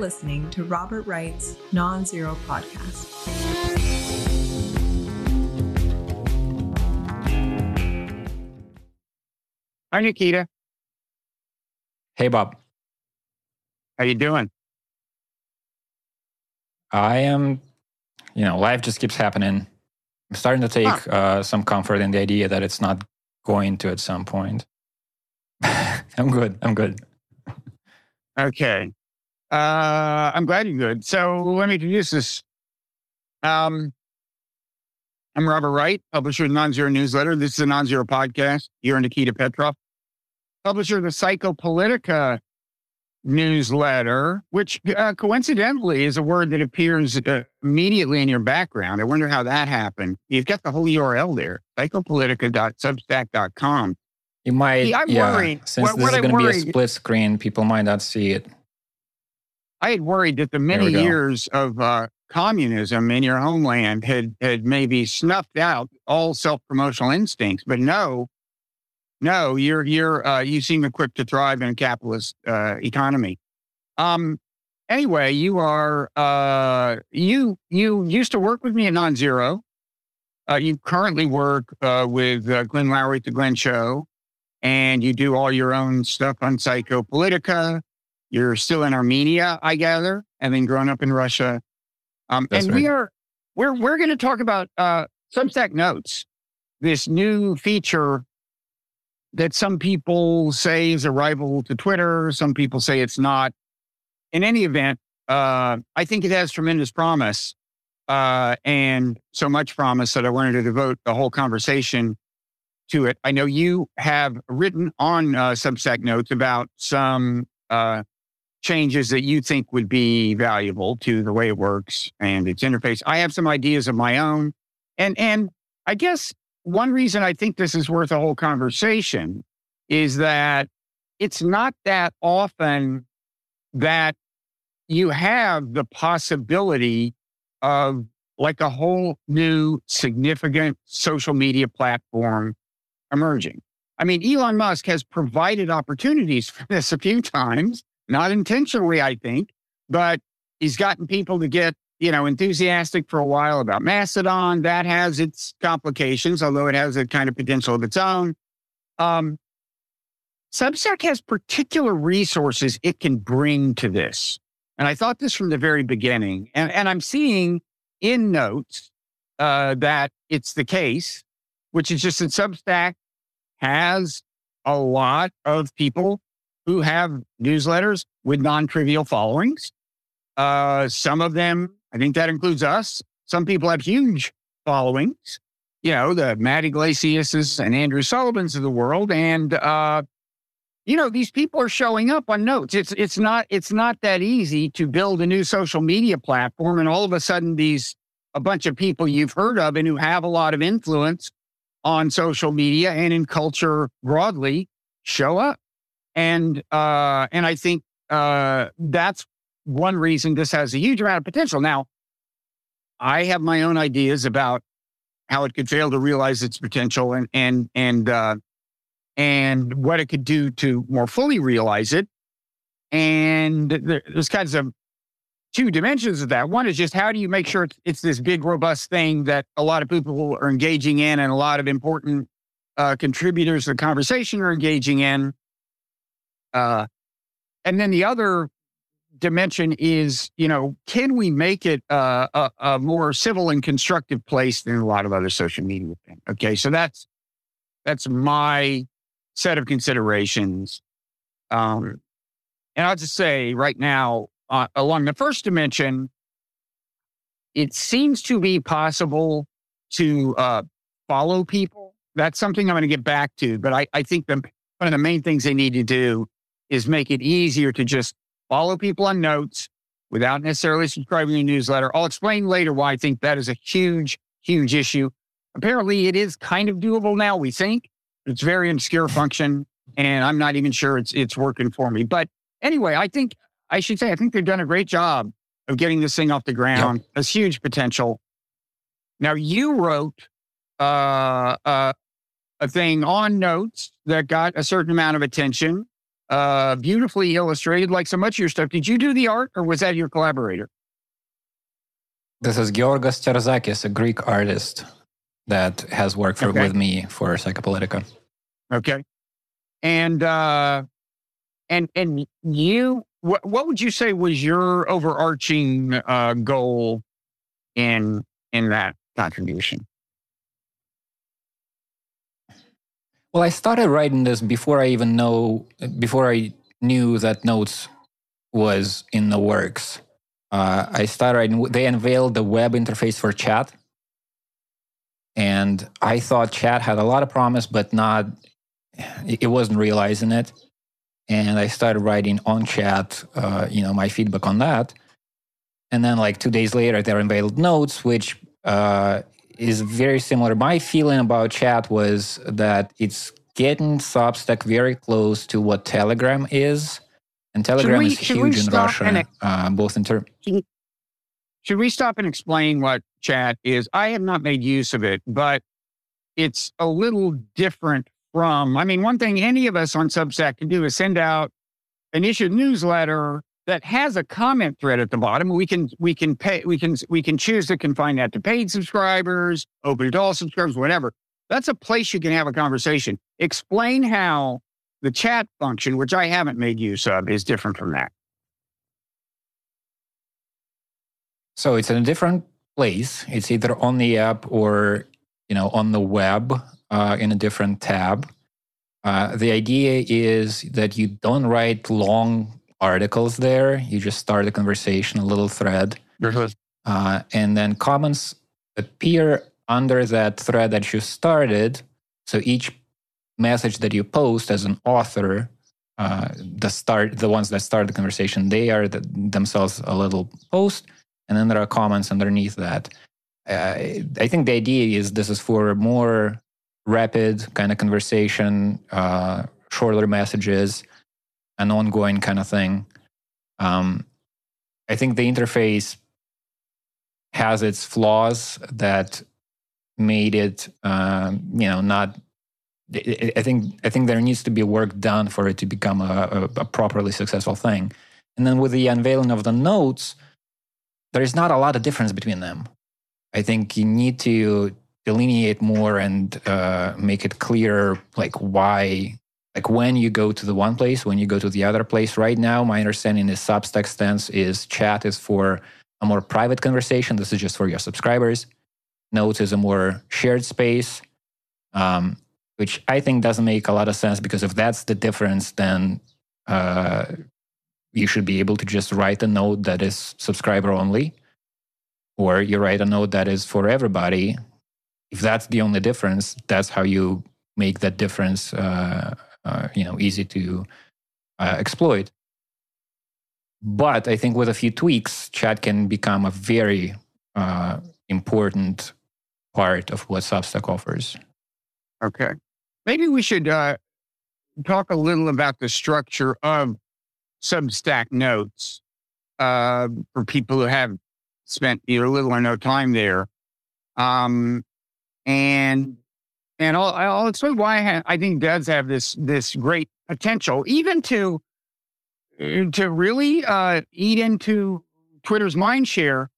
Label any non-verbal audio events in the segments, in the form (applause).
listening to Robert Wright's Non Zero Podcast. Hi, Nikita. Hey, Bob. How you doing? I am, you know, life just keeps happening. I'm starting to take huh. uh, some comfort in the idea that it's not going to at some point. (laughs) I'm good. I'm good. Okay. Uh, I'm glad you're good. So let me introduce this. Um, I'm Robert Wright, publisher of the Non-Zero Newsletter. This is a Non-Zero podcast. You're Nikita Petrov, publisher of the Psychopolitica newsletter, which uh, coincidentally is a word that appears uh, immediately in your background. I wonder how that happened. You've got the whole URL there, psychopolitica.substack.com. You might, See, I'm yeah, worried. Since what, this is going to be a split screen, people might not see it. I had worried that the many years of uh, communism in your homeland had had maybe snuffed out all self promotional instincts, but no, no, you're you're uh, you seem equipped to thrive in a capitalist uh, economy. Um. Anyway, you are uh, you you used to work with me at Non-Zero. Uh, you currently work uh, with uh, Glenn Loury at the Glenn Show, and you do all your own stuff on Psychopolitica. You're still in Armenia, I gather, having grown up in Russia. Um, and right. we are we're we're going to talk about uh, Substack Notes, this new feature that some people say is a rival to Twitter. Some people say it's not. In any event, uh, I think it has tremendous promise, uh, and so much promise that I wanted to devote the whole conversation to it. I know you have written on uh, Substack Notes about some uh, changes that you think would be valuable to the way it works and its interface. I have some ideas of my own. And and I guess one reason I think this is worth a whole conversation is that it's not that often that you have the possibility of like a whole new significant social media platform emerging. I mean, Elon Musk has provided opportunities for this a few times not intentionally, I think, but he's gotten people to get, you know, enthusiastic for a while about Mastodon. That has its complications, although it has a kind of potential of its own. Um, Substack has particular resources it can bring to this. And I thought this from the very beginning. And, and I'm seeing in notes uh, that it's the case, which is just that Substack has a lot of people who have newsletters with non trivial followings. Uh, some of them, I think that includes us. Some people have huge followings, you know, the Matt Yglesias and Andrew Sullivans of the world. And, uh, you know, these people are showing up on notes. It's, it's not, it's not that easy to build a new social media platform. And all of a sudden, these, a bunch of people you've heard of and who have a lot of influence on social media and in culture broadly show up and uh, and I think uh, that's one reason this has a huge amount of potential. Now, I have my own ideas about how it could fail to realize its potential and and and uh, and what it could do to more fully realize it. And there's kinds of two dimensions of that. One is just how do you make sure it's this big, robust thing that a lot of people are engaging in and a lot of important uh, contributors to the conversation are engaging in. Uh, and then the other dimension is, you know, can we make it uh, a, a, more civil and constructive place than a lot of other social media things? Okay, so that's that's my set of considerations. Um, and I'll just say right now, uh, along the first dimension, it seems to be possible to uh, follow people. That's something I'm going to get back to, but I, I think the, one of the main things they need to do is make it easier to just follow people on notes without necessarily subscribing to the newsletter. I'll explain later why I think that is a huge, huge issue. Apparently, it is kind of doable now, we think. It's very obscure function, and I'm not even sure it's it's working for me. But anyway, I think I should say I think they've done a great job of getting this thing off the ground. Yep. There's huge potential. Now, you wrote uh, uh, a thing on notes that got a certain amount of attention uh, beautifully illustrated, like so much of your stuff. Did you do the art, or was that your collaborator? This is Georgos Terzakis, a Greek artist that has worked for, okay. with me for Psychopolitica. Okay, and uh, and and you, what what would you say was your overarching uh, goal in in that contribution? Well, I started writing this before I even know before I knew that Notes was in the works. Uh, I started writing. They unveiled the web interface for chat, and I thought chat had a lot of promise, but not. It wasn't realizing it, and I started writing on chat. Uh, you know, my feedback on that, and then like two days later, they unveiled Notes, which uh, is very similar. My feeling about chat was that it's getting Substack very close to what Telegram is. And Telegram we, is huge in Russia, uh, both in terms. Should we stop and explain what chat is? I have not made use of it, but it's a little different from. I mean, one thing any of us on Substack can do is send out an issued newsletter that has a comment thread at the bottom. We can we can pay we can we can choose to confine that to paid subscribers, open to all subscribers, whatever. That's a place you can have a conversation. Explain how the chat function, which I haven't made use of, is different from that. So it's in a different place. It's either on the app or you know on the web uh, in a different tab. Uh, the idea is that you don't write long articles there. You just start a conversation, a little thread. Uh, and then comments appear under that thread that you started. So each message that you post as an author, uh, the start, the ones that start the conversation, they are the, themselves a little post, and then there are comments underneath that. Uh, I think the idea is this is for more rapid kind of conversation, uh, shorter messages, an ongoing kind of thing. Um, I think the interface has its flaws that made it, um, you know, not. I think I think there needs to be work done for it to become a, a, a properly successful thing. And then with the unveiling of the notes, there is not a lot of difference between them. I think you need to delineate more and uh, make it clear, like why like when you go to the one place, when you go to the other place. Right now, my understanding is Substack stance is chat is for a more private conversation. This is just for your subscribers. Notes is a more shared space, um, which I think doesn't make a lot of sense because if that's the difference, then uh, you should be able to just write a note that is subscriber only, or you write a note that is for everybody. If that's the only difference, that's how you make that difference uh, uh, you know easy to uh, exploit. But I think with a few tweaks, chat can become a very uh, important part of what Substack offers. Okay, maybe we should uh, talk a little about the structure of Substack notes uh, for people who have spent either little or no time there. Um, and and I'll, I'll explain why I think does have this this great potential, even to uh, to really uh, eat into Twitter's mind share,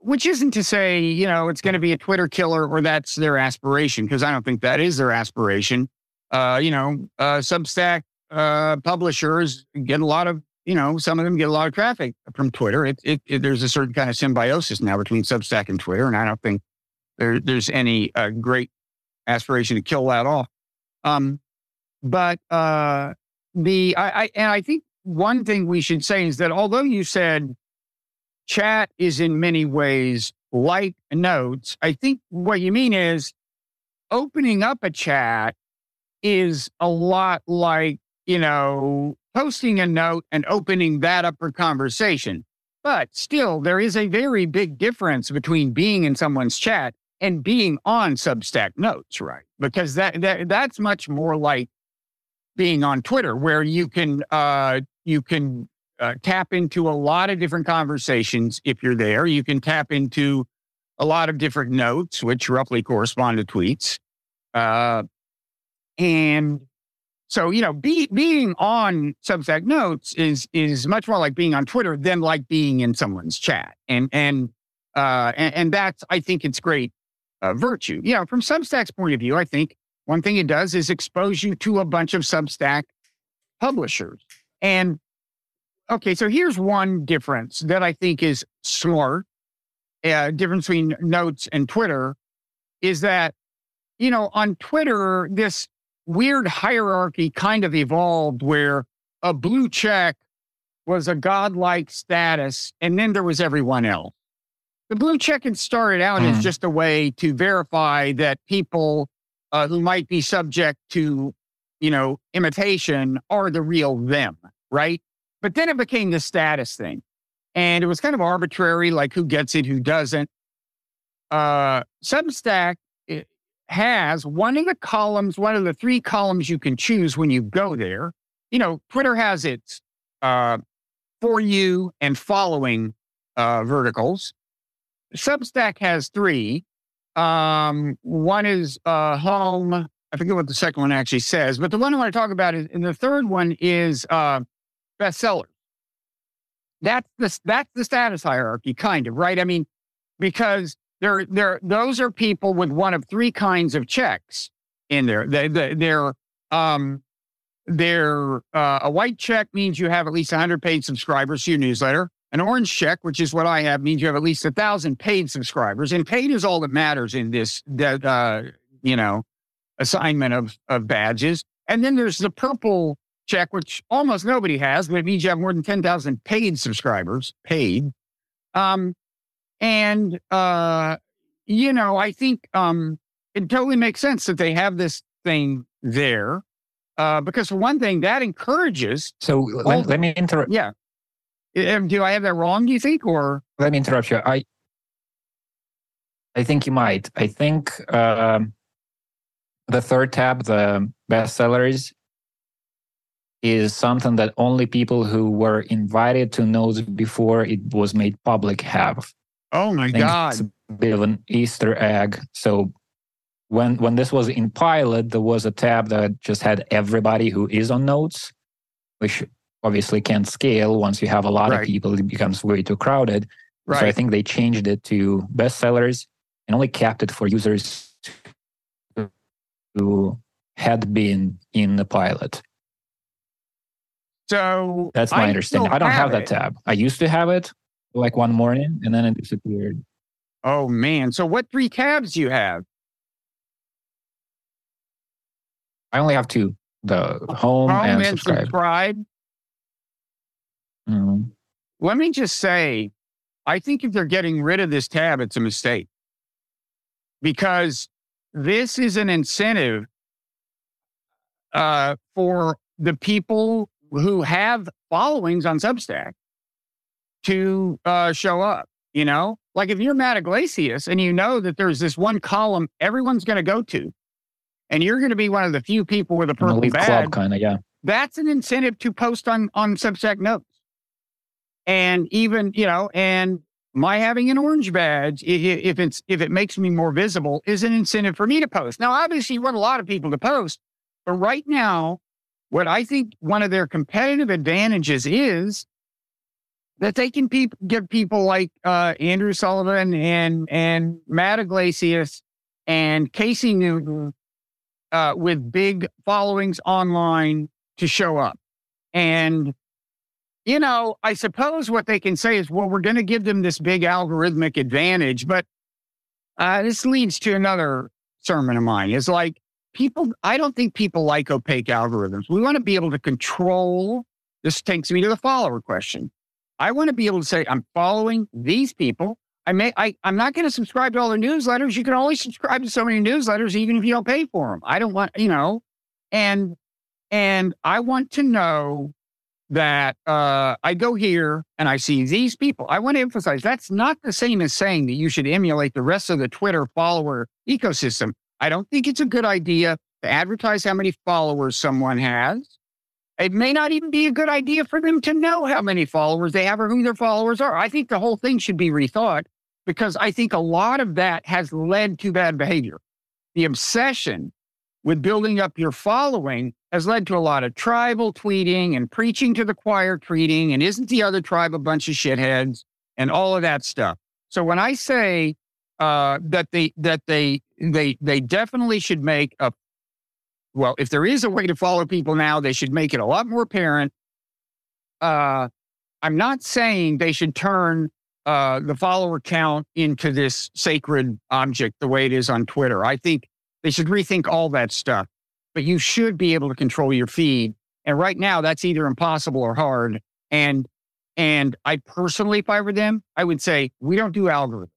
which isn't to say you know it's going to be a Twitter killer or that's their aspiration, because I don't think that is their aspiration. Uh, you know, uh, Substack uh, publishers get a lot of you know some of them get a lot of traffic from Twitter. It, it, it, there's a certain kind of symbiosis now between Substack and Twitter, and I don't think there, there's any uh, great aspiration to kill that off. Um, but uh, the I, I and I think one thing we should say is that although you said chat is in many ways like notes, I think what you mean is opening up a chat is a lot like you know posting a note and opening that up for conversation. But still, there is a very big difference between being in someone's chat and being on Substack notes, right? Because that, that that's much more like being on Twitter, where you can uh, you can uh, tap into a lot of different conversations if you're there. You can tap into a lot of different notes, which roughly correspond to tweets, uh, and so you know, be, being on Substack Notes is is much more like being on Twitter than like being in someone's chat, and and uh, and, and that's I think it's great uh, virtue. You know, from Substack's point of view, I think one thing it does is expose you to a bunch of Substack publishers. And okay, so here's one difference that I think is smart. Uh, difference between Notes and Twitter is that you know on Twitter this weird hierarchy kind of evolved where a blue check was a godlike status, and then there was everyone else. The blue check had started out mm. as just a way to verify that people uh, who might be subject to, you know, imitation are the real them, right? But then it became the status thing. And it was kind of arbitrary, like who gets it, who doesn't. Uh, Substack has one of the columns, one of the three columns you can choose when you go there. You know, Twitter has its uh, for you and following uh, verticals. Substack has three. Um, one is uh, home. I forget what the second one actually says, but the one I want to talk about is, and the third one is uh, bestsellers. That's the that's the status hierarchy, kind of right. I mean, because there, there, those are people with one of three kinds of checks in there. They, they, they're, um, they're uh, a white check means you have at least 100 paid subscribers to your newsletter. An orange check, which is what I have, means you have at least a thousand paid subscribers, and paid is all that matters in this. That uh, you know, assignment of of badges. And then there's the purple check, which almost nobody has, but it means you have more than ten thousand paid subscribers. Paid. Um, and, uh, you know, I think um, it totally makes sense that they have this thing there. Uh, because for one thing, that encourages. So let, let me interrupt. Yeah. Do I have that wrong, do you think? Or let me interrupt you. I I think you might. I think um, the third tab, the bestsellers, is something that only people who were invited to Notes before it was made public have. Oh my god! It's a bit of an Easter egg. So when when this was in pilot, there was a tab that just had everybody who is on Notes, which obviously can't scale. Once you have a lot right. of people, it becomes way too crowded. Right. So I think they changed it to bestsellers and only capped it for users who had been in the pilot. So that's my I understanding. I don't have, have that tab. I used to have it, like one morning and then it disappeared. Oh man. So what three tabs do you have? I only have two. The home, home and, and subscribe. subscribe. Mm-hmm. Let me just say, I think if they're getting rid of this tab, it's a mistake. Because this is an incentive uh, for the people who have followings on Substack to uh, show up. You know, like if you're Matt Yglesias and you know that there's this one column everyone's going to go to, and you're going to be one of the few people with a purple badge, club kind of, yeah. That's an incentive to post on on Substack Notes, and even you know, and my having an orange badge, if it's if it makes me more visible, is an incentive for me to post. Now, obviously, you want a lot of people to post, but right now, what I think one of their competitive advantages is that they can pe- give people like uh, Andrew Sullivan and and Matt Yglesias and Casey Newton uh, with big followings online to show up. And you know, I suppose what they can say is, well, we're going to give them this big algorithmic advantage, but uh, this leads to another sermon of mine. Is like people. I don't think people like opaque algorithms. We want to be able to control. This takes me to the follower question I want to be able to say, I'm following these people. I may, I, I'm not going to subscribe to all their newsletters. You can only subscribe to so many newsletters, even if you don't pay for them. I don't want, you know, and, and I want to know that uh, I go here and I see these people. I want to emphasize that's not the same as saying that you should emulate the rest of the Twitter follower ecosystem. I don't think it's a good idea to advertise how many followers someone has. It may not even be a good idea for them to know how many followers they have or who their followers are. I think the whole thing should be rethought because I think a lot of that has led to bad behavior. The obsession with building up your following has led to a lot of tribal tweeting and preaching to the choir tweeting. And isn't the other tribe a bunch of shitheads and all of that stuff? So when I say uh, that they that they they they definitely should make a well, if there is a way to follow people now, they should make it a lot more apparent. Uh, I'm not saying they should turn uh, the follower count into this sacred object the way it is on Twitter. I think they should rethink all that stuff. But you should be able to control your feed. And right now, that's either impossible or hard. And and I personally, if I were them, I would say we don't do algorithms.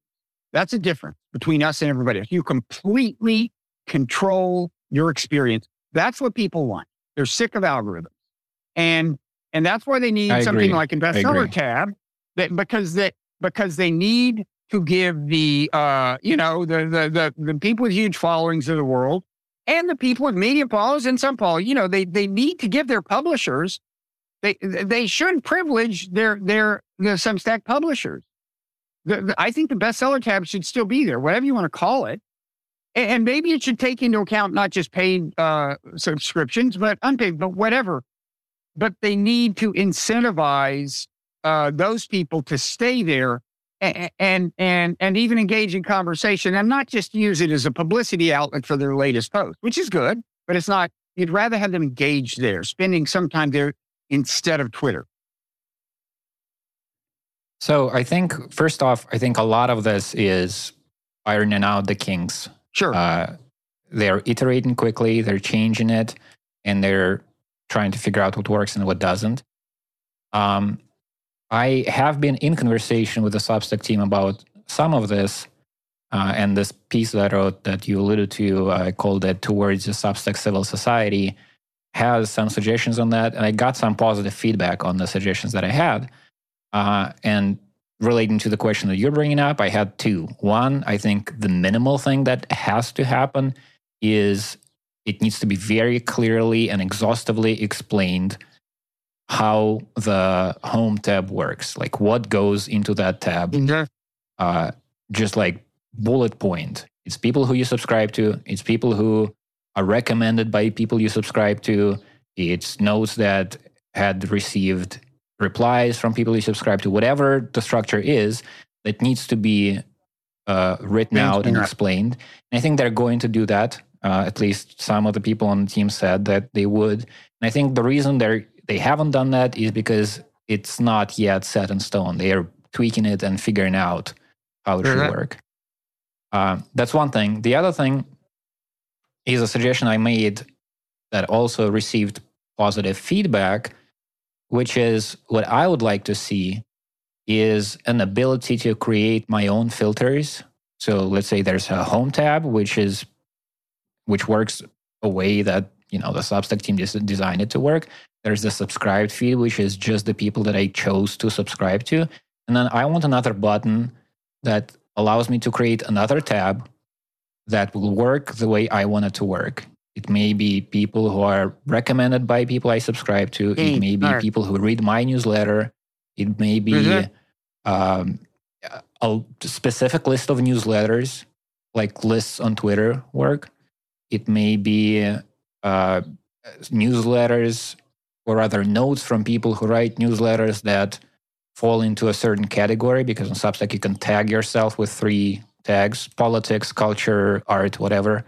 That's a difference between us and everybody else. You completely control your experience. That's what people want. They're sick of algorithms. And and that's why they need I something agree. like a I bestseller agree. tab that because that because they need to give the uh you know the the the, the people with huge followings of the world and the people with media followers and some follow you know they they need to give their publishers they they should privilege their their the Substack publishers. The, the- I think the bestseller tab should still be there, whatever you want to call it. A- And maybe it should take into account not just paid uh, subscriptions, but unpaid, but whatever. But they need to incentivize uh, those people to stay there and, and and even engage in conversation, and not just use it as a publicity outlet for their latest post, which is good, but it's not. You'd rather have them engaged there, spending some time there instead of Twitter. So I think first off, I think a lot of this is ironing out the kinks. Sure. Uh, they're iterating quickly, they're changing it, and they're trying to figure out what works and what doesn't. Um, I have been in conversation with the Substack team about some of this, uh, and this piece that I wrote that you alluded to, I called it Towards the Substack Civil Society, has some suggestions on that. And I got some positive feedback on the suggestions that I had. Uh, and relating to the question that you're bringing up, I had two. One, I think the minimal thing that has to happen is it needs to be very clearly and exhaustively explained how the home tab works, like what goes into that tab, Mhm. uh, just like bullet point. It's people who you subscribe to, it's people who are recommended by people you subscribe to, it's notes that had received replies from people you subscribe to, whatever the structure is that needs to be uh, written out and explained. And I think they're going to do that. Uh, at least some of the people on the team said that they would. And I think the reason they they haven't done that is because it's not yet set in stone. They are tweaking it and figuring out how it should Mhm. work. Uh, that's one thing. The other thing is a suggestion I made that also received positive feedback, which is what I would like to see is an ability to create my own filters. So let's say there's a home tab, which is which works a way that you know the Substack team just designed it to work. There's the subscribed feed, which is just the people that I chose to subscribe to, and then I want another button that allows me to create another tab that will work the way I want it to work. It may be people who are recommended by people I subscribe to. It may be people who read my newsletter. It may be Mhm. um, a specific list of newsletters, like lists on Twitter work. It may be uh, newsletters or other notes from people who write newsletters that fall into a certain category because on Substack you can tag yourself with three tags politics, culture, art, whatever.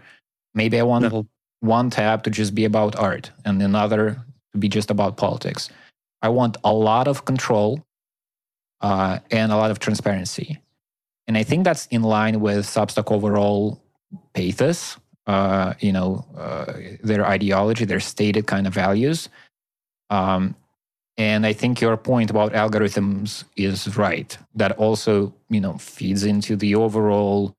Maybe I want one tab to just be about art and another to be just about politics. I want a lot of control uh, and a lot of transparency. And I think that's in line with Substack overall pathos, uh, you know, uh, their ideology, their stated kind of values. Um, and I think your point about algorithms is right. That also, you know, feeds into the overall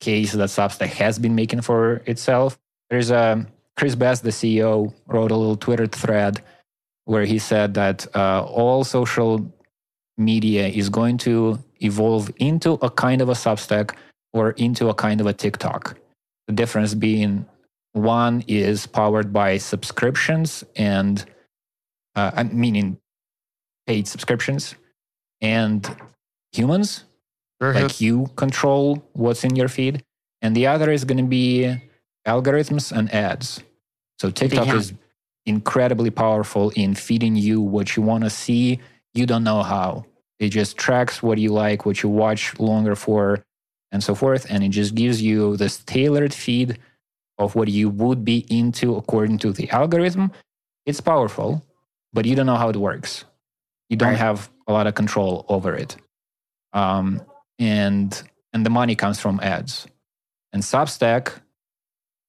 case that Substack has been making for itself. There's a Chris Best, the CEO, wrote a little Twitter thread where he said that uh, all social media is going to evolve into a kind of a Substack or into a kind of a TikTok. The difference being one is powered by subscriptions and uh, meaning paid subscriptions and humans like you control what's in your feed and the other is going to be algorithms and ads so tiktok Yeah. is incredibly powerful in feeding you what you want to see. You don't know how. It just tracks what you like, what you watch longer for, and so forth. And it just gives you this tailored feed of what you would be into according to the algorithm. It's powerful, but you don't know how it works. You don't right. have a lot of control over it. Um, and and the money comes from ads. And Substack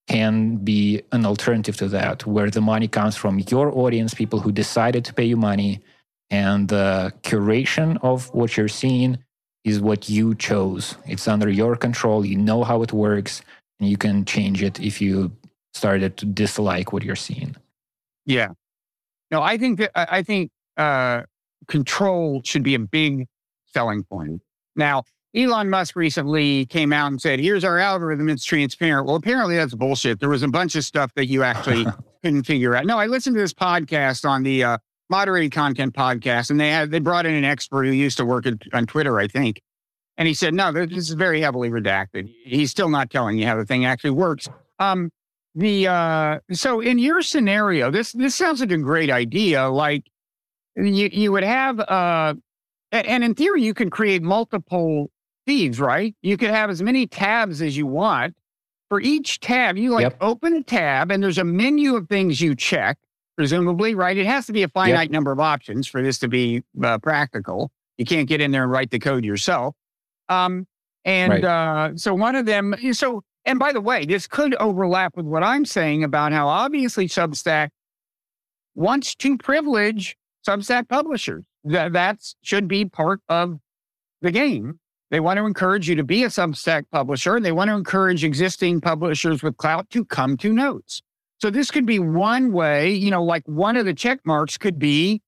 can be an alternative to that, where the money comes from your audience, people who decided to pay you money, and the curation of what you're seeing is what you chose. It's under your control. You know how it works, and you can change it if you started to dislike what you're seeing. Yeah. No, I think that I think uh, control should be a big selling point. Now, Elon Musk recently came out and said, here's our algorithm, it's transparent. Well, apparently that's bullshit. There was a bunch of stuff that you actually (laughs) couldn't figure out. No, I listened to this podcast on the uh, moderated content podcast, and they had they brought in an expert who used to work at, on Twitter, I think. And he said, no, this is very heavily redacted. He's still not telling you how the thing actually works. Um, the uh, so in your scenario, this this sounds like a great idea. Like you you would have uh and in theory, you can create multiple feeds, right? You could have as many tabs as you want. For each tab, you like yep. open a tab and there's a menu of things you check, presumably, right? It has to be a finite yep. number of options for this to be uh, practical. You can't get in there and write the code yourself. Um, and right. uh, so one of them, so, and by the way, this could overlap with what I'm saying about how obviously Substack wants to privilege Substack publishers. That that should be part of the game. They want to encourage you to be a Substack publisher. And they want to encourage existing publishers with clout to come to Notes. So this could be one way, you know, like one of the check marks could be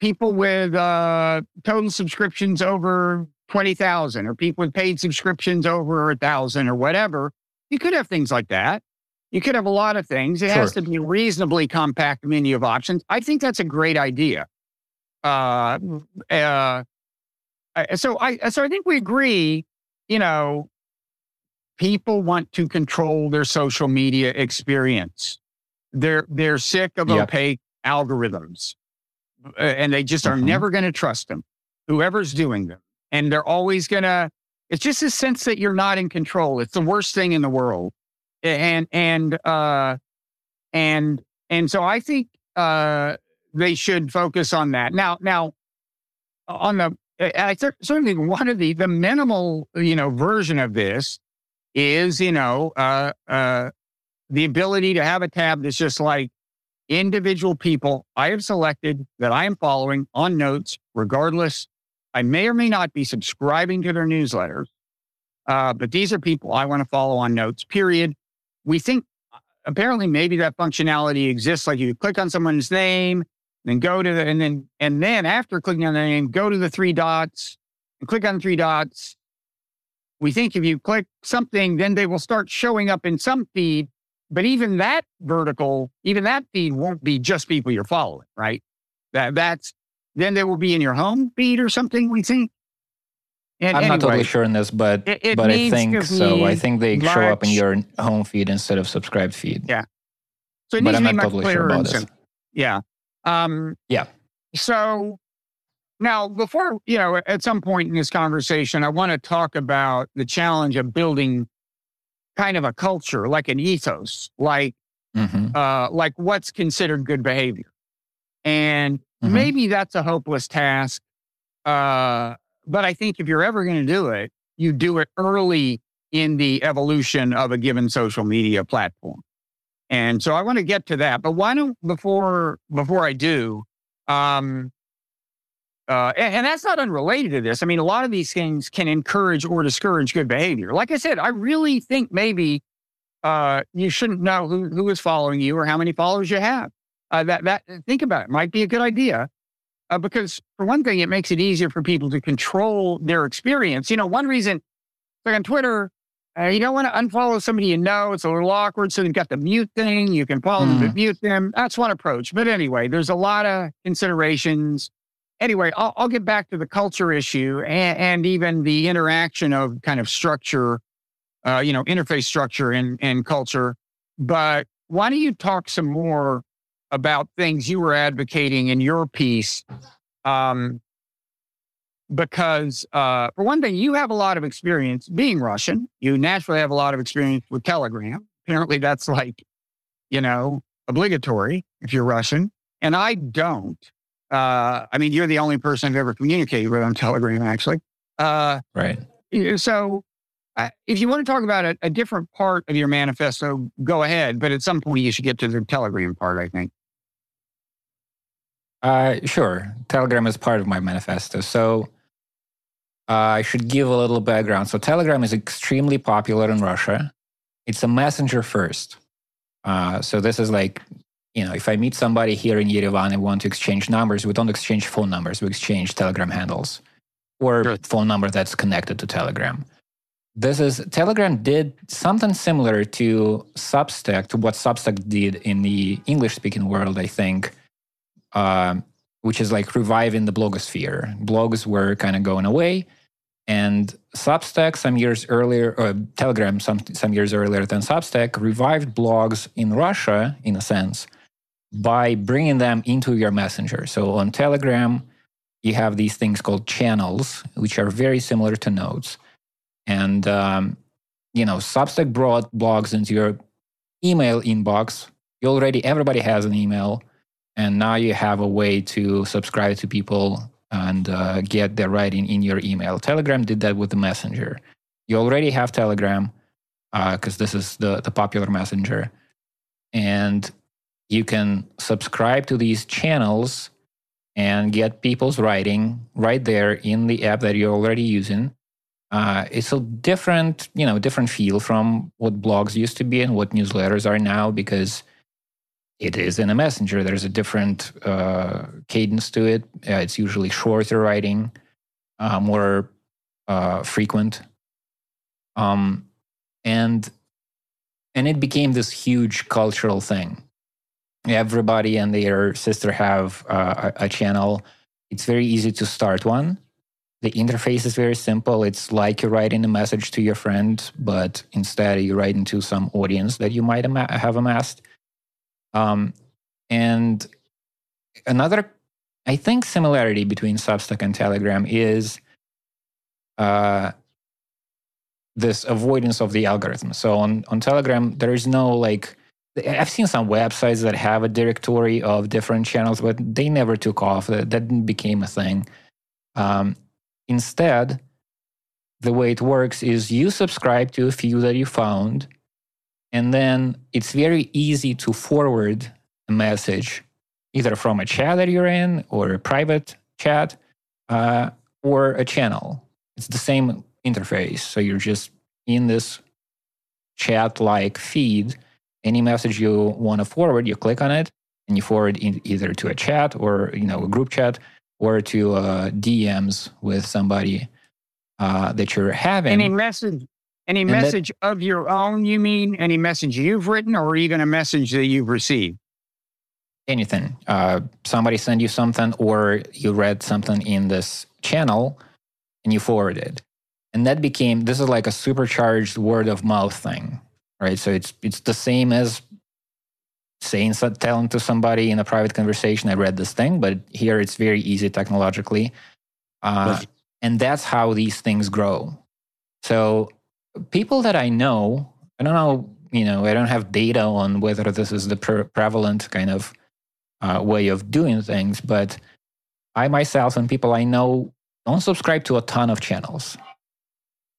people with uh, total subscriptions over 20,000 or people with paid subscriptions over a thousand or whatever. You could have things like that. You could have a lot of things. It sure. has to be a reasonably compact menu of options. I think that's a great idea. Uh, uh, so I so I think we agree. You know, people want to control their social media experience. They're they're sick of yep. opaque algorithms, and they just are mm-hmm. never going to trust them. Whoever's doing them, and they're always going to. It's just a sense that you're not in control. It's the worst thing in the world, and and uh, and and so I think uh, they should focus on that. Now, now on the I certainly one of the the minimal you know version of this is you know uh, uh, the ability to have a tab that's just like individual people I have selected that I am following on notes, regardless. I may or may not be subscribing to their newsletters, uh, but these are people I want to follow on notes. Period. We think apparently maybe that functionality exists. Like you click on someone's name, then go to the, and then, and then after clicking on the name, go to the three dots and click on three dots. We think if you click something, then they will start showing up in some feed. But even that vertical, even that feed won't be just people you're following, right? That that's then they will be in your home feed or something. We think. And I'm anyway, not totally sure in this, but it, it but I think so. I think they large, show up in your home feed instead of subscribed feed. Yeah. So it needs but to be much totally clearer. Sure and yeah. Um, yeah. So now, before, you know, at some point in this conversation, I want to talk about the challenge of building kind of a culture, like an ethos, like, mm-hmm. uh, like what's considered good behavior. And mm-hmm. maybe that's a hopeless task. Uh, but I think if you're ever going to do it, you do it early in the evolution of a given social media platform. And so I want to get to that, but why don't before before I do, um, uh, and, and, that's not unrelated to this. I mean, a lot of these things can encourage or discourage good behavior. Like I said, I really think maybe uh, you shouldn't know who, who is following you or how many followers you have. Uh, that that think about it might be a good idea uh, because for one thing, it makes it easier for people to control their experience. You know, one reason, like on Twitter, uh, you don't want to unfollow somebody you know. It's a little awkward. So you've got the mute thing. You can follow mm. them, but mm-hmm. mute them. That's one approach. But anyway, there's a lot of considerations. Anyway, I'll, I'll get back to the culture issue and, and, even the interaction of kind of structure, uh, you know, interface structure and, and culture. But why don't you talk some more about things you were advocating in your piece. Um, because, uh, for one thing, you have a lot of experience being Russian. You naturally have a lot of experience with Telegram. Apparently, that's like, you know, obligatory if you're Russian. And I don't. Uh, I mean, you're the only person I've ever communicated with on Telegram, actually. Uh, right. So, uh, if you want to talk about a, a, different part of your manifesto, go ahead. But at some point, you should get to the Telegram part, I think. Uh, sure. Telegram is part of my manifesto. So, uh, I should give a little background. So, Telegram is extremely popular in Russia. It's a messenger first. Uh, so, this is like, you know, if I meet somebody here in Yerevan and want to exchange numbers, we don't exchange phone numbers, we exchange Telegram handles or sure. phone number that's connected to Telegram. This is Telegram did something similar to Substack, to what Substack did in the English speaking world, I think, uh, which is like reviving the blogosphere. Blogs were kind of going away. And Substack, some years earlier, or Telegram, some, some years earlier than Substack, revived blogs in Russia, in a sense, by bringing them into your messenger. So on Telegram, you have these things called channels, which are very similar to notes. And, um, you know, Substack brought blogs into your email inbox. You already, everybody has an email. And now you have a way to subscribe to people and uh, get their writing in your email. Telegram did that with the messenger. You already have Telegram because uh, this is the, the popular messenger. And you can subscribe to these channels and get people's writing right there in the app that you're already using. Uh, it's a different, you know, different feel from what blogs used to be and what newsletters are now because it is in a messenger. There's a different uh, cadence to it. Uh, it's usually shorter writing, uh, more uh, frequent, um, and and it became this huge cultural thing. Everybody and their sister have uh, a, channel. It's very easy to start one. The interface is very simple. It's like you're writing a message to your friend, but instead you write into some audience that you might have amassed um, and another, I think, similarity between Substack and Telegram is uh, this avoidance of the algorithm. So on, on Telegram, there is no like, I've seen some websites that have a directory of different channels, but they never took off. That, that became a thing. Um, instead, the way it works is you subscribe to a few that you found, and then it's very easy to forward a message either from a chat that you're in or a private chat uh, or a channel. It's the same interface. So you're just in this chat like feed. Any message you want to forward, you click on it and you forward it either to a chat or you know a group chat or to uh, DMs with somebody uh, that you're having. Any message any and message that, of your own, you mean? Any message you've written or even a message that you've received? Anything. Uh, somebody sent you something or you read something in this channel and you forwarded. And that became, this is like a supercharged word of mouth thing, right? So it's, it's the same as saying, telling to somebody in a private conversation, I read this thing, but here it's very easy technologically. Uh, and that's how these things grow. So people that I know, I don't know, you know, I don't have data on whether this is the pre- prevalent kind of uh, way of doing things, but I myself and people I know don't subscribe to a ton of channels.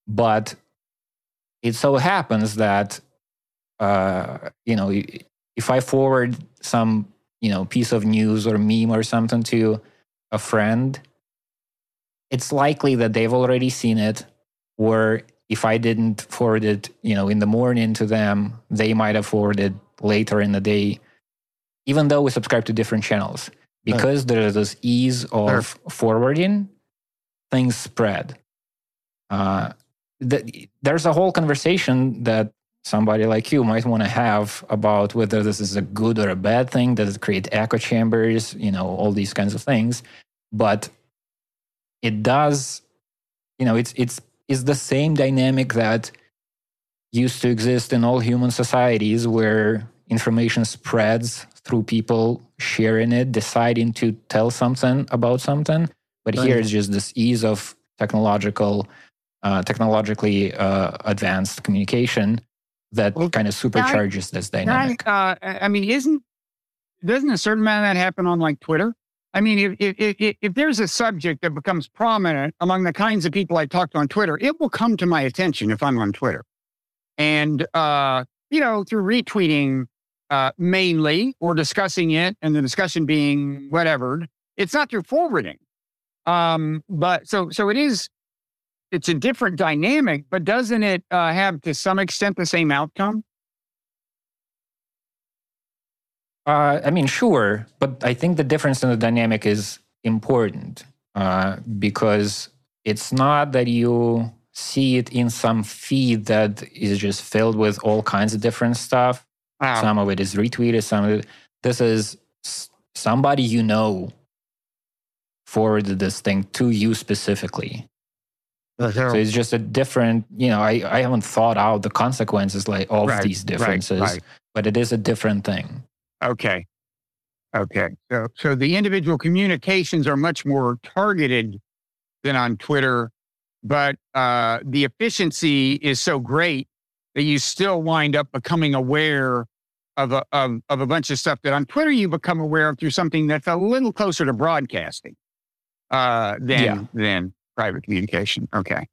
But it so happens that, uh, you know, if I forward some, you know, piece of news or meme or something to a friend, it's likely that they've already seen it or if I didn't forward it, you know, in the morning to them, they might have forwarded later in the day, even though we subscribe to different channels. Because there's this ease of forwarding, things spread. Uh, the, there's a whole conversation that somebody like you might want to have about whether this is a good or a bad thing. Does it create echo chambers? You know, all these kinds of things. But it does, you know, it's it's is the same dynamic that used to exist in all human societies where information spreads through people sharing it, deciding to tell something about something. But here it's just this ease of technological, uh, technologically uh, advanced communication that well, kind of supercharges I, this dynamic. I, uh, I mean, isn't doesn't a certain amount of that happen on like Twitter? I mean, if, if, if, if, there's a subject that becomes prominent among the kinds of people I talk to on Twitter, it will come to my attention if I'm on Twitter. And, uh, you know, through retweeting uh, mainly or discussing it and the discussion being whatever, it's not through forwarding. Um, but so, so it is, it's a different dynamic, but doesn't it uh, have to some extent the same outcome? Uh, I mean, sure, but I think the difference in the dynamic is important uh, because it's not that you see it in some feed that is just filled with all kinds of different stuff. Wow. Some of it is retweeted. Some of it. This is somebody you know forwarded this thing to you specifically. So it's just a different, you know, I, I haven't thought out the consequences like of right, these differences, right, right. but it is a different thing. Okay. Okay. So, so the individual communications are much more targeted than on Twitter, but uh, the efficiency is so great that you still wind up becoming aware of a, of, of a bunch of stuff that on Twitter you become aware of through something that's a little closer to broadcasting uh, than, yeah. than private communication. Okay.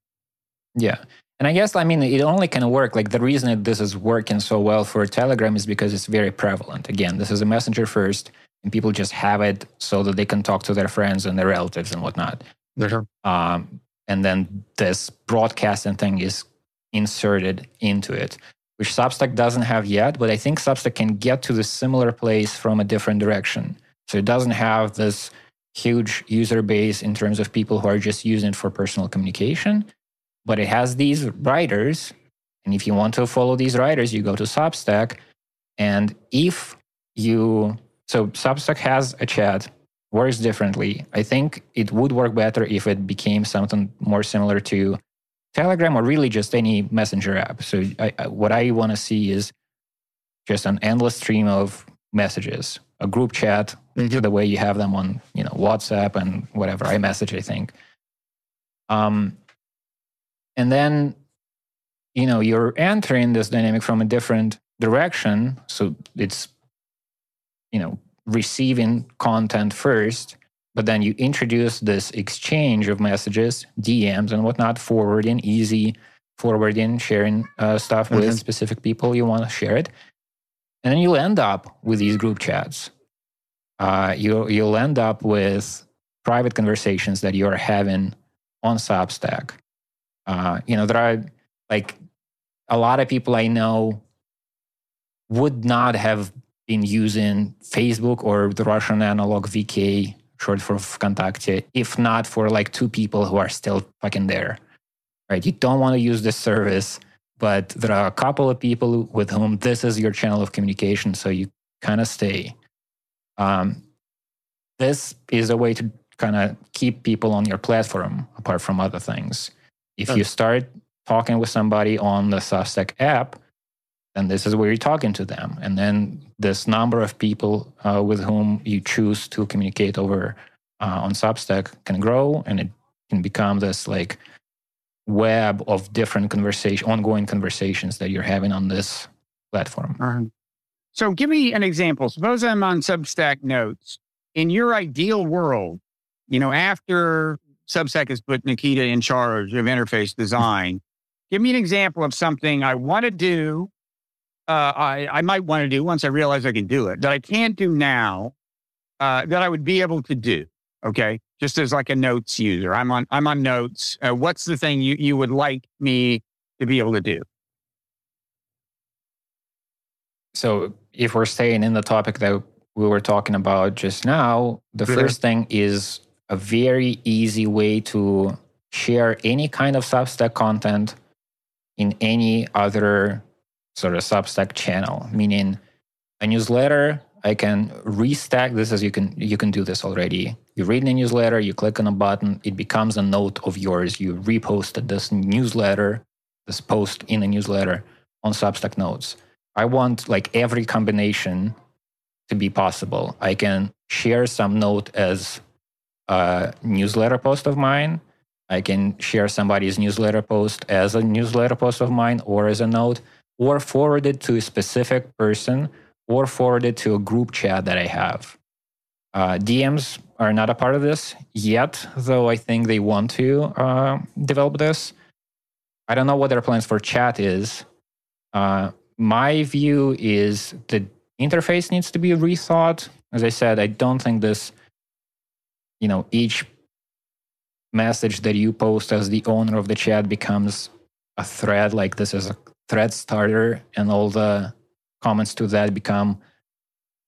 Yeah. And I guess, I mean, it only can work. Like the reason that this is working so well for Telegram is because it's very prevalent. Again, this is a messenger first, and people just have it so that they can talk to their friends and their relatives and whatnot. Sure. Um, and then this broadcasting thing is inserted into it, which Substack doesn't have yet. But I think Substack can get to the similar place from a different direction. So it doesn't have this huge user base in terms of people who are just using it for personal communication but it has these writers. And if you want to follow these writers, you go to Substack. And if you, so Substack has a chat, works differently. I think it would work better if it became something more similar to Telegram or really just any messenger app. So I, I, what I want to see is just an endless stream of messages, a group chat, mm-hmm. the way you have them on, you know, WhatsApp and whatever iMessage, I think. Um, and then, you know, you're entering this dynamic from a different direction. So it's, you know, receiving content first, but then you introduce this exchange of messages, DMs and whatnot, forwarding, easy forwarding, sharing uh, stuff mm-hmm. with specific people you want to share it. And then you'll end up with these group chats. Uh, you, you'll end up with private conversations that you're having on Substack uh, you know, there are like a lot of people I know would not have been using Facebook or the Russian analog VK, short for VKontakte, if not for like two people who are still fucking there. Right? You don't want to use this service, but there are a couple of people with whom this is your channel of communication, so you kind of stay. Um, this is a way to kind of keep people on your platform apart from other things. If you start talking with somebody on the Substack app, then this is where you're talking to them. And then this number of people uh, with whom you choose to communicate over uh, on Substack can grow and it can become this like web of different conversation, ongoing conversations that you're having on this platform. Uh-huh. So give me an example. Suppose I'm on Substack notes. In your ideal world, you know, after Substack has put Nikita in charge of interface design. (laughs) Give me an example of something I want to do. Uh, I, I might want to do once I realize I can do it that I can't do now uh, that I would be able to do. Okay. Just as like a notes user, I'm on, I'm on notes. Uh, what's the thing you, you would like me to be able to do? So if we're staying in the topic that we were talking about just now, the first thing is a very easy way to share any kind of Substack content in any other sort of Substack channel, meaning a newsletter. I can restack this as you can you can do this already. You read the newsletter, you click on a button, it becomes a note of yours. You reposted this newsletter, this post in a newsletter on Substack notes. I want like every combination to be possible. I can share some note as a newsletter post of mine. I can share somebody's newsletter post as a newsletter post of mine or as a note, or forward it to a specific person, or forward it to a group chat that I have. Uh, DMs are not a part of this yet, though I think they want to uh, develop this. I don't know what their plans for chat is. Uh, my view is the interface needs to be rethought. As I said, I don't think this, you know, each message that you post as the owner of the chat becomes a thread. Like this is a thread starter, and all the comments to that become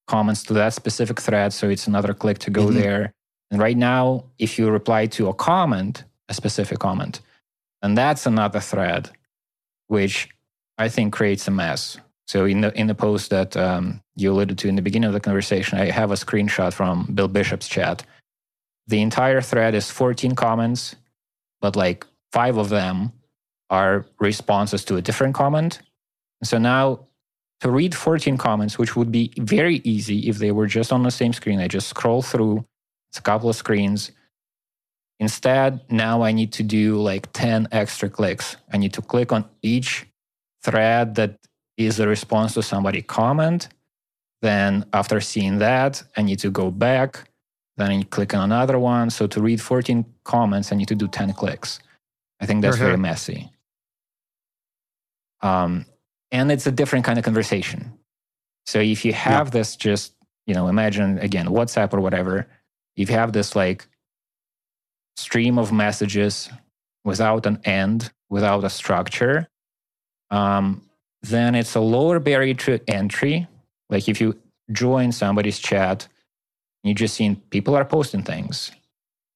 comments to that specific thread. So it's another click to go mm-hmm. there. And right now, if you reply to a comment, a specific comment, and that's another thread, which I think creates a mess. So in the in the post that um, you alluded to in the beginning of the conversation, I have a screenshot from Bill Bishop's chat. The entire thread is 14 comments, but like five of them are responses to a different comment. So now to read 14 comments, which would be very easy if they were just on the same screen, I just scroll through. It's a couple of screens. Instead, now I need to do like 10 extra clicks. I need to click on each thread that is a response to somebody comment. Then after seeing that, I need to go back. Then I click on another one. So to read 14 comments, I need to do 10 clicks. I think that's very uh-huh. messy. Um, and it's a different kind of conversation. So if you have yeah. this just, you know, imagine again, WhatsApp or whatever, if you have this like stream of messages without an end, without a structure, um, then it's a lower barrier to entry. Like if you join somebody's chat, you just seen people are posting things,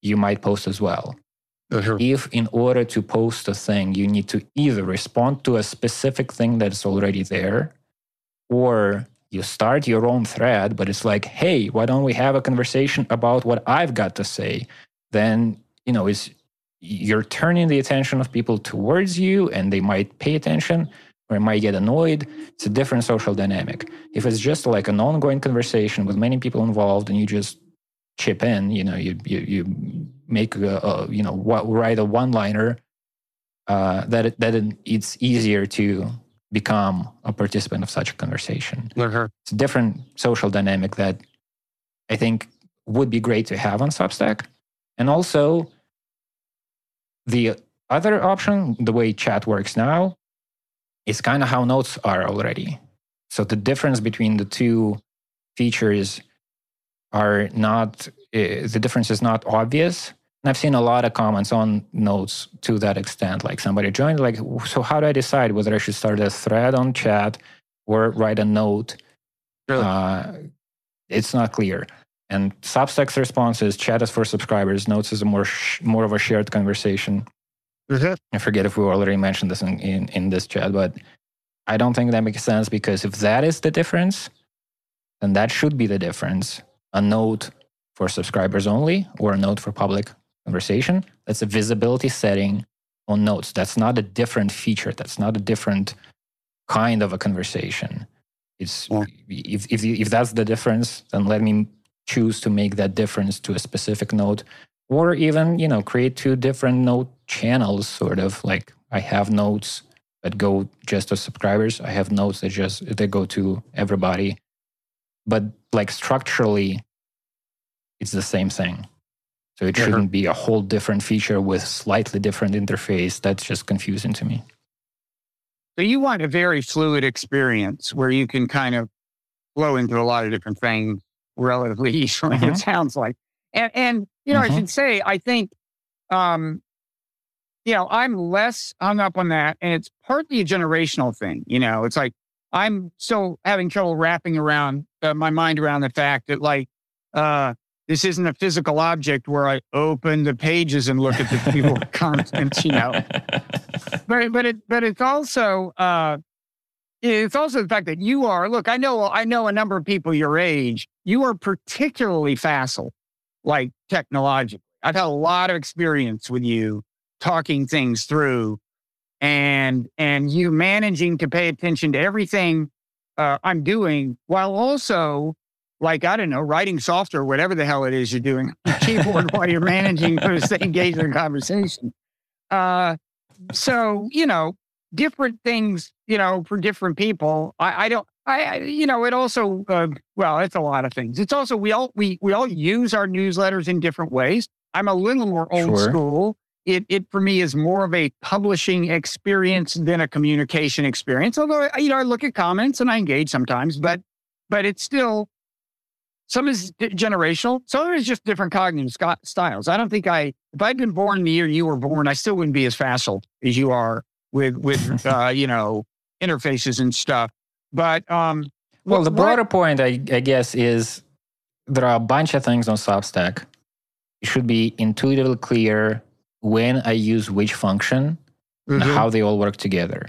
you might post as well. If in order to post a thing, you need to either respond to a specific thing that's already there, or you start your own thread, but it's like, hey, why don't we have a conversation about what I've got to say? Then, you know, it's you're turning the attention of people towards you and they might pay attention or might get annoyed. It's a different social dynamic. If it's just like an ongoing conversation with many people involved and you just chip in, you know, you you, you make a, a you know write a one liner uh, that it, that it, it's easier to become a participant of such a conversation. Uh-huh. It's a different social dynamic that I think would be great to have on Substack, and also the other option, the way chat works now, is kind of how notes are already. So the difference between the two features are not, uh, the difference is not obvious. And I've seen a lot of comments on notes to that extent. Like somebody joined, like, so how do I decide whether I should start a thread on chat or write a note? Really? Uh, it's not clear. And Substack's response is chat is for subscribers. Notes is a more sh- more of a shared conversation. Mm-hmm. I forget if we already mentioned this in, in, in this chat, but I don't think that makes sense because if that is the difference, then that should be the difference. A note for subscribers only or a note for public conversation. That's a visibility setting on notes. That's not a different feature. That's not a different kind of a conversation. It's yeah. if, if, if that's the difference, then let me choose to make that difference to a specific note or even you know create two different note channels sort of like i have notes that go just to subscribers i have notes that just that go to everybody but like structurally it's the same thing so it shouldn't be a whole different feature with slightly different interface that's just confusing to me so you want a very fluid experience where you can kind of flow into a lot of different things relatively (laughs) easily. Mm-hmm. It sounds like, and and you know, mm-hmm. I should say, I think, um, you know, I'm less hung up on that, and it's partly a generational thing. You know, it's like I'm still having trouble wrapping around uh, my mind around the fact that like uh, this isn't a physical object where I open the pages and look at the people (laughs) content. You know, (laughs) but but it but it's also uh, it's also the fact that you are, look, I know, I know a number of people your age. You are particularly facile, like technologically. I've had a lot of experience with you talking things through and, and you managing to pay attention to everything uh, I'm doing while also like I don't know, writing software, whatever the hell it is you're doing, (laughs) keyboard while you're managing to stay engaged in conversation. Uh, so you know, different things, you know, for different people. I, I don't, I, you know, it also, uh, well, it's a lot of things. It's also we all we we all use our newsletters in different ways. I'm a little more old sure. school. It it for me is more of a publishing experience than a communication experience. Although you know, I look at comments and I engage sometimes, but but it's still some is generational. Some is just different cognitive styles. I don't think I, if I'd been born the year you were born, I still wouldn't be as facile as you are with, with, (laughs) uh, you know, interfaces and stuff. But, um, well, the broader what, point, I, I guess, is there are a bunch of things on Substack. It should be intuitively clear when I use which function mm-hmm. and how they all work together.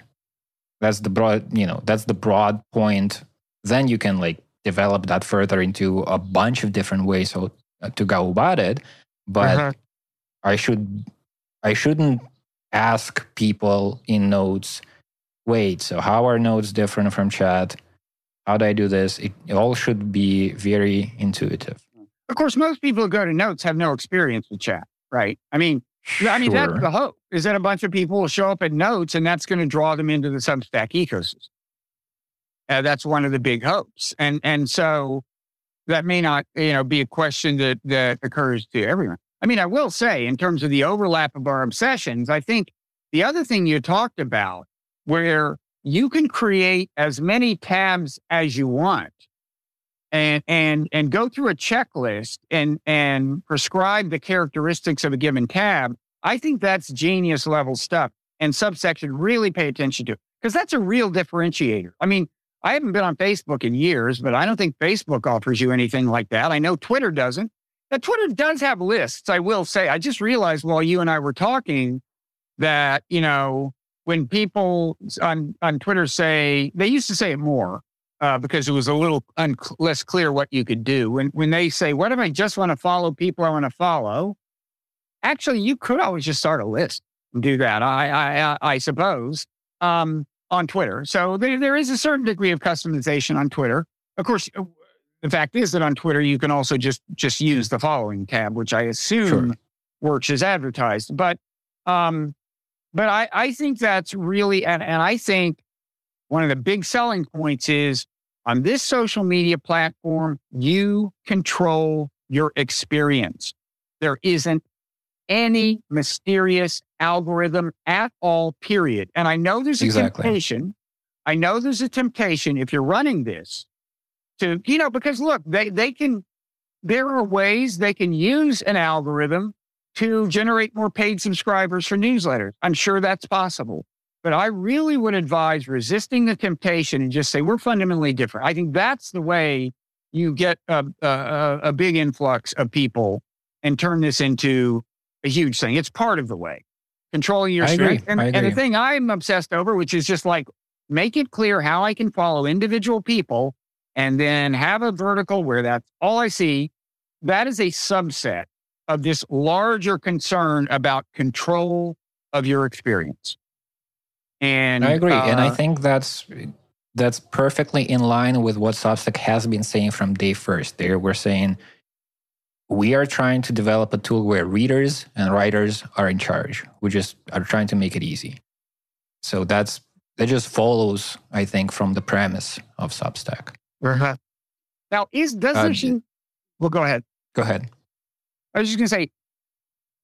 That's the broad, you know, that's the broad point. Then you can like develop that further into a bunch of different ways to, uh, to go about it but uh-huh. i should i shouldn't ask people in notes wait so how are notes different from chat how do i do this it, it all should be very intuitive of course most people who go to notes have no experience with chat right i mean I mean, that's the hope is that a bunch of people will show up at notes and that's going to draw them into the Substack ecosystem. Uh, that's one of the big hopes. And and so that may not, you know, be a question that that occurs to everyone. I mean, I will say, in terms of the overlap of our obsessions, I think the other thing you talked about, where you can create as many tabs as you want and and and go through a checklist and and prescribe the characteristics of a given tab i think that's genius level stuff and Substack should really pay attention to because that's a real differentiator i mean I haven't been on Facebook in years, but I don't think Facebook offers you anything like that. I know Twitter doesn't. Now, Twitter does have lists, I will say. I just realized while you and I were talking that, you know, when people on, on Twitter say, they used to say it more uh, because it was a little un- less clear what you could do. When, when they say, what if I just want to follow people I want to follow? Actually, you could always just start a list and do that, I, I, I suppose. Um, on Twitter. So there, there is a certain degree of customization on Twitter. Of course, uh, the fact is that on Twitter you can also just just use the following tab, which I assume sure. works as advertised. But um, but I, I think that's really and, and I think one of the big selling points is on this social media platform, you control your experience. There isn't any mysterious algorithm at all, period. And I know there's a exactly. temptation. I know there's a temptation if you're running this to, you know, because look, they, they can, there are ways they can use an algorithm to generate more paid subscribers for newsletters. I'm sure that's possible. But I really would advise resisting the temptation and just say, we're fundamentally different. I think that's the way you get a, a, a big influx of people and turn this into a huge thing. It's part of the way. Controlling your I strength. And, and the thing I'm obsessed over, which is just like make it clear how I can follow individual people and then have a vertical where that's all I see. That is a subset of this larger concern about control of your experience. And I agree. Uh, and I uh, think that's that's perfectly in line with what Substack has been saying from day first. They were saying we are trying to develop a tool where readers and writers are in charge. We just are trying to make it easy. So that's that just follows, I think, from the premise of Substack. Uh-huh. Now, is does uh, there? Well, go ahead. Go ahead. I was just going to say,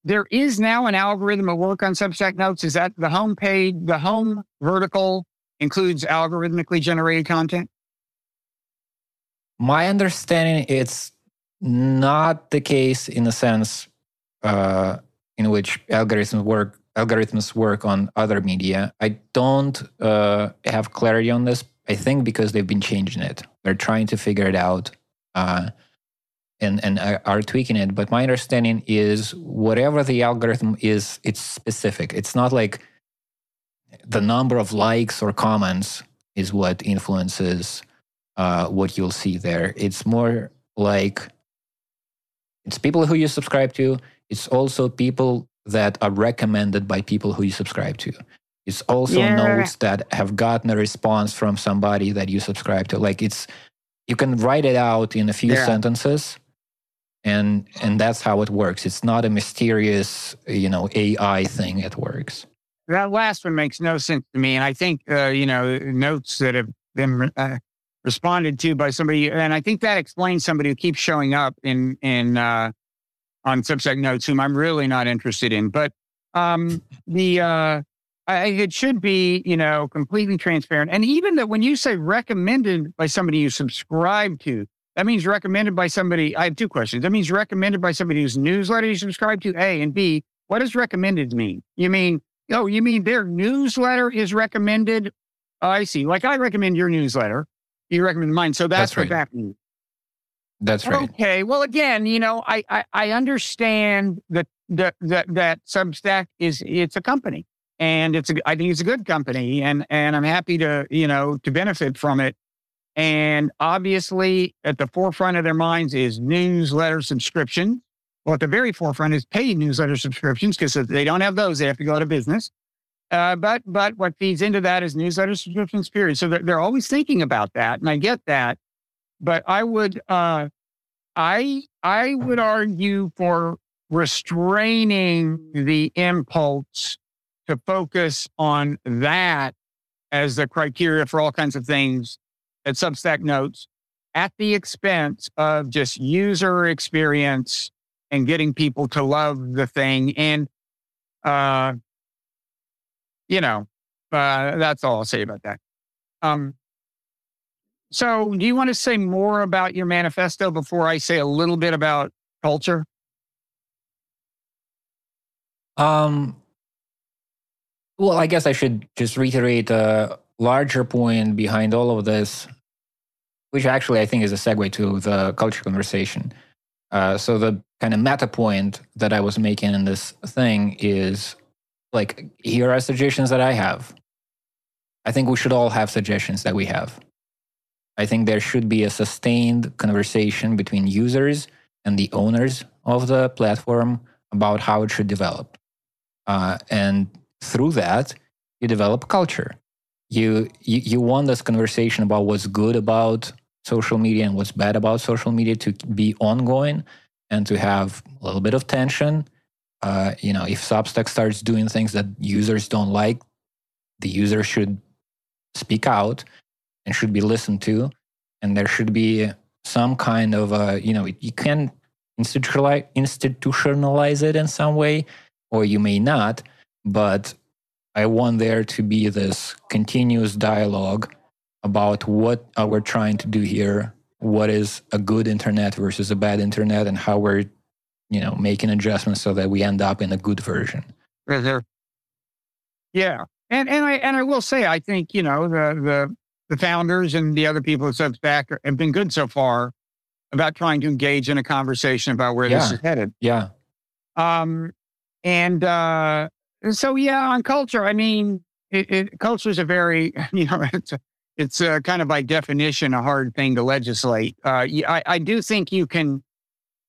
there is now an algorithm at work on Substack Notes. Is that the home page, the home vertical includes algorithmically generated content? My understanding, it's not the case in a sense uh, in which algorithms work algorithms work on other media. I don't uh, have clarity on this. I think because they've been changing it, they're trying to figure it out uh, and and are tweaking it. But my understanding is whatever the algorithm is, it's specific. It's not like the number of likes or comments is what influences uh, what you'll see there. It's more like it's people who you subscribe to. It's also people that are recommended by people who you subscribe to. It's also yeah. notes that have gotten a response from somebody that you subscribe to. Like it's you can write it out in a few yeah. sentences and and that's how it works. It's not a mysterious you know ai thing it works. That last one makes no sense to me. And i think uh, you know notes that have been uh, responded to by somebody and i think that explains somebody who keeps showing up in in uh, on substack notes whom i'm really not interested in. But um the uh I, it should be, you know, completely transparent. And even that when you say recommended by somebody you subscribe to, that means recommended by somebody. I have two questions. That means recommended by somebody whose newsletter you subscribe to, A, and B, what does recommended mean? You mean, oh, you mean their newsletter is recommended? Oh, I see. Like I recommend your newsletter. You recommend mine. So that's, that's what right. that means. That's right. Okay. Well, again, you know, I I, I understand that that that that Substack is it's a company and it's a, I think it's a good company, and and I'm happy to you know to benefit from it. And obviously, at the forefront of their minds is newsletter subscription. Well, at the very forefront is paid newsletter subscriptions because if they don't have those, they have to go out of business. Uh, but but what feeds into that is newsletter subscriptions. Period. So they're, they're always thinking about that, and I get that. But I would uh, I I would argue for restraining the impulse to focus on that as the criteria for all kinds of things at Substack Notes at the expense of just user experience and getting people to love the thing. And, uh, you know, uh, that's all I'll say about that. Um, so, do you want to say more about your manifesto before I say a little bit about culture? Um, well, I guess I should just reiterate a larger point behind all of this, which actually I think is a segue to the culture conversation. Uh, so the kind of meta point that I was making in this thing is like, here are suggestions that I have. I think we should all have suggestions that we have. I think there should be a sustained conversation between users and the owners of the platform about how it should develop. Uh, and through that, you develop culture. You, you want this conversation about what's good about social media and what's bad about social media to be ongoing and to have a little bit of tension. Uh, you know, if Substack starts doing things that users don't like, the user should speak out and should be listened to, and there should be some kind of a you know you can institutionalize it in some way, or you may not but I want there to be this continuous dialogue about what we're trying to do here, what is a good internet versus a bad internet, and how we're, you know, making adjustments so that we end up in a good version. Yeah, and and I and I will say I think you know the the the founders and the other people at Substack have been good so far about trying to engage in a conversation about where yeah. this is headed. Yeah. Um, and uh, so yeah, on culture, I mean, it, it, culture is a very (laughs) you know it's a, it's a kind of by definition a hard thing to legislate. Uh, I, I do think you can,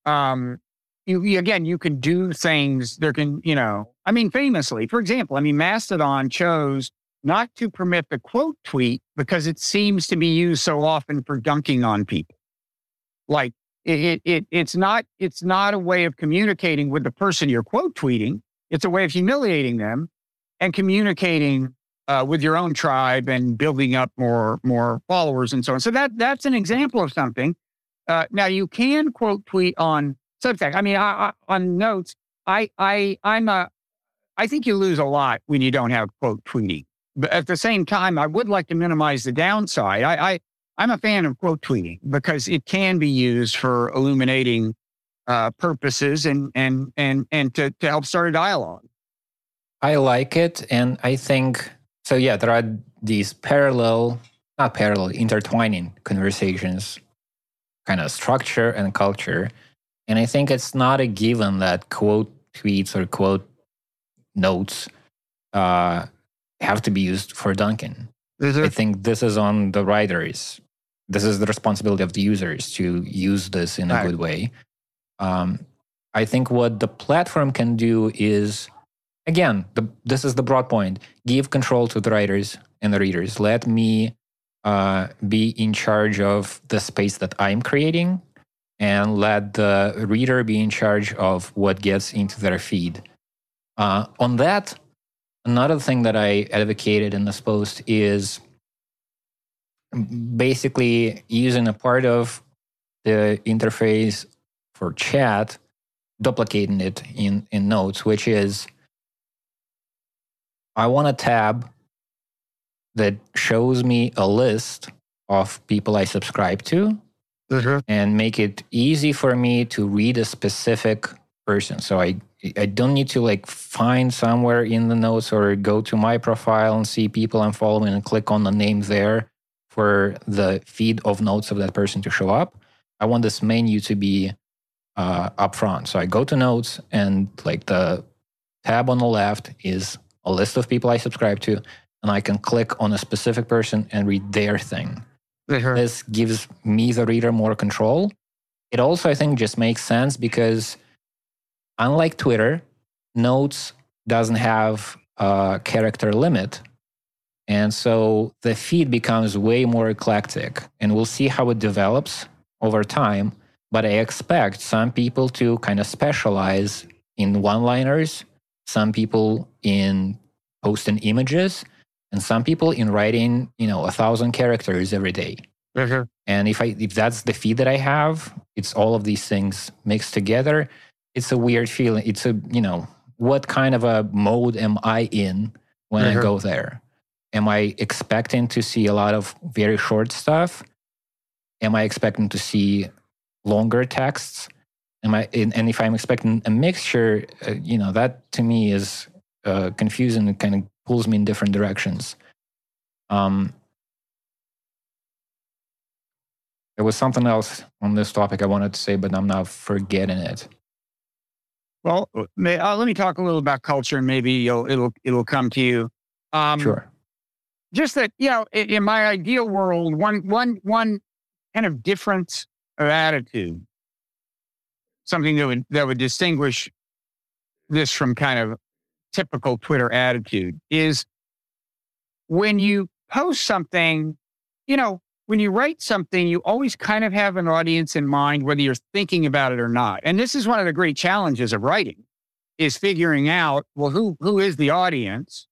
um, you, again, you can do things. There can you know, I mean, famously, for example, I mean, Mastodon chose not to permit the quote tweet because it seems to be used so often for dunking on people. Like it, it, it it's not it's not a way of communicating with the person you're quote tweeting it's a way of humiliating them and communicating uh, with your own tribe and building up more more followers and so on. So that that's an example of something. Uh, now you can quote tweet on Substack. I mean, I, I, on notes, I I I'm a I think you lose a lot when you don't have quote tweeting. But at the same time, I would like to minimize the downside. I, I I'm a fan of quote tweeting because it can be used for illuminating uh, purposes and and and and to to help start a dialogue. I like it, and I think so. Yeah, there are these parallel, not parallel, intertwining conversations, kind of structure and culture, and I think it's not a given that quote tweets or quote notes uh, have to be used for dunking. I think this is on the writers. This is the responsibility of the users to use this in a right. good way. Um, I think what the platform can do is again, the, this is the broad point. Give control to the writers and the readers. Let me uh, be in charge of the space that I'm creating and let the reader be in charge of what gets into their feed. Uh, on that, another thing that I advocated in this post is basically using a part of the interface for chat, duplicating it in, in Notes, which is I want a tab that shows me a list of people I subscribe to mm-hmm. and make it easy for me to read a specific person. So I I don't need to like find somewhere in the notes or go to my profile and see people I'm following and click on the name there for the feed of notes of that person to show up. I want this menu to be uh, up front. So I go to notes and like the tab on the left is a list of people I subscribe to, and I can click on a specific person and read their thing. Mm-hmm. This gives me, the reader, more control. It also, I think, just makes sense because unlike Twitter, Notes doesn't have a character limit. And so the feed becomes way more eclectic. And we'll see how it develops over time. But I expect some people to kind of specialize in one liners, some people in posting images, and some people in writing, you know, a thousand characters every day. Mm-hmm. And if I if that's the feed that I have, it's all of these things mixed together. It's a weird feeling. It's a you know what kind of a mode am I in when mm-hmm. I go there? Am I expecting to see a lot of very short stuff? Am I expecting to see longer texts? Am I and if I'm expecting a mixture, uh, you know that to me is uh, confusing and kind of pulls me in different directions. Um, there was something else on this topic I wanted to say, but I'm now forgetting it. Well, may, uh, let me talk a little about culture, and maybe you'll, it'll it'll come to you. Um, sure. Just that you know, in, in my ideal world, one one one kind of difference of attitude, something that would that would distinguish this from kind of typical Twitter attitude is when you post something, you know, when you write something, you always kind of have an audience in mind, whether you're thinking about it or not. And this is one of the great challenges of writing is figuring out, well, who, who is the audience?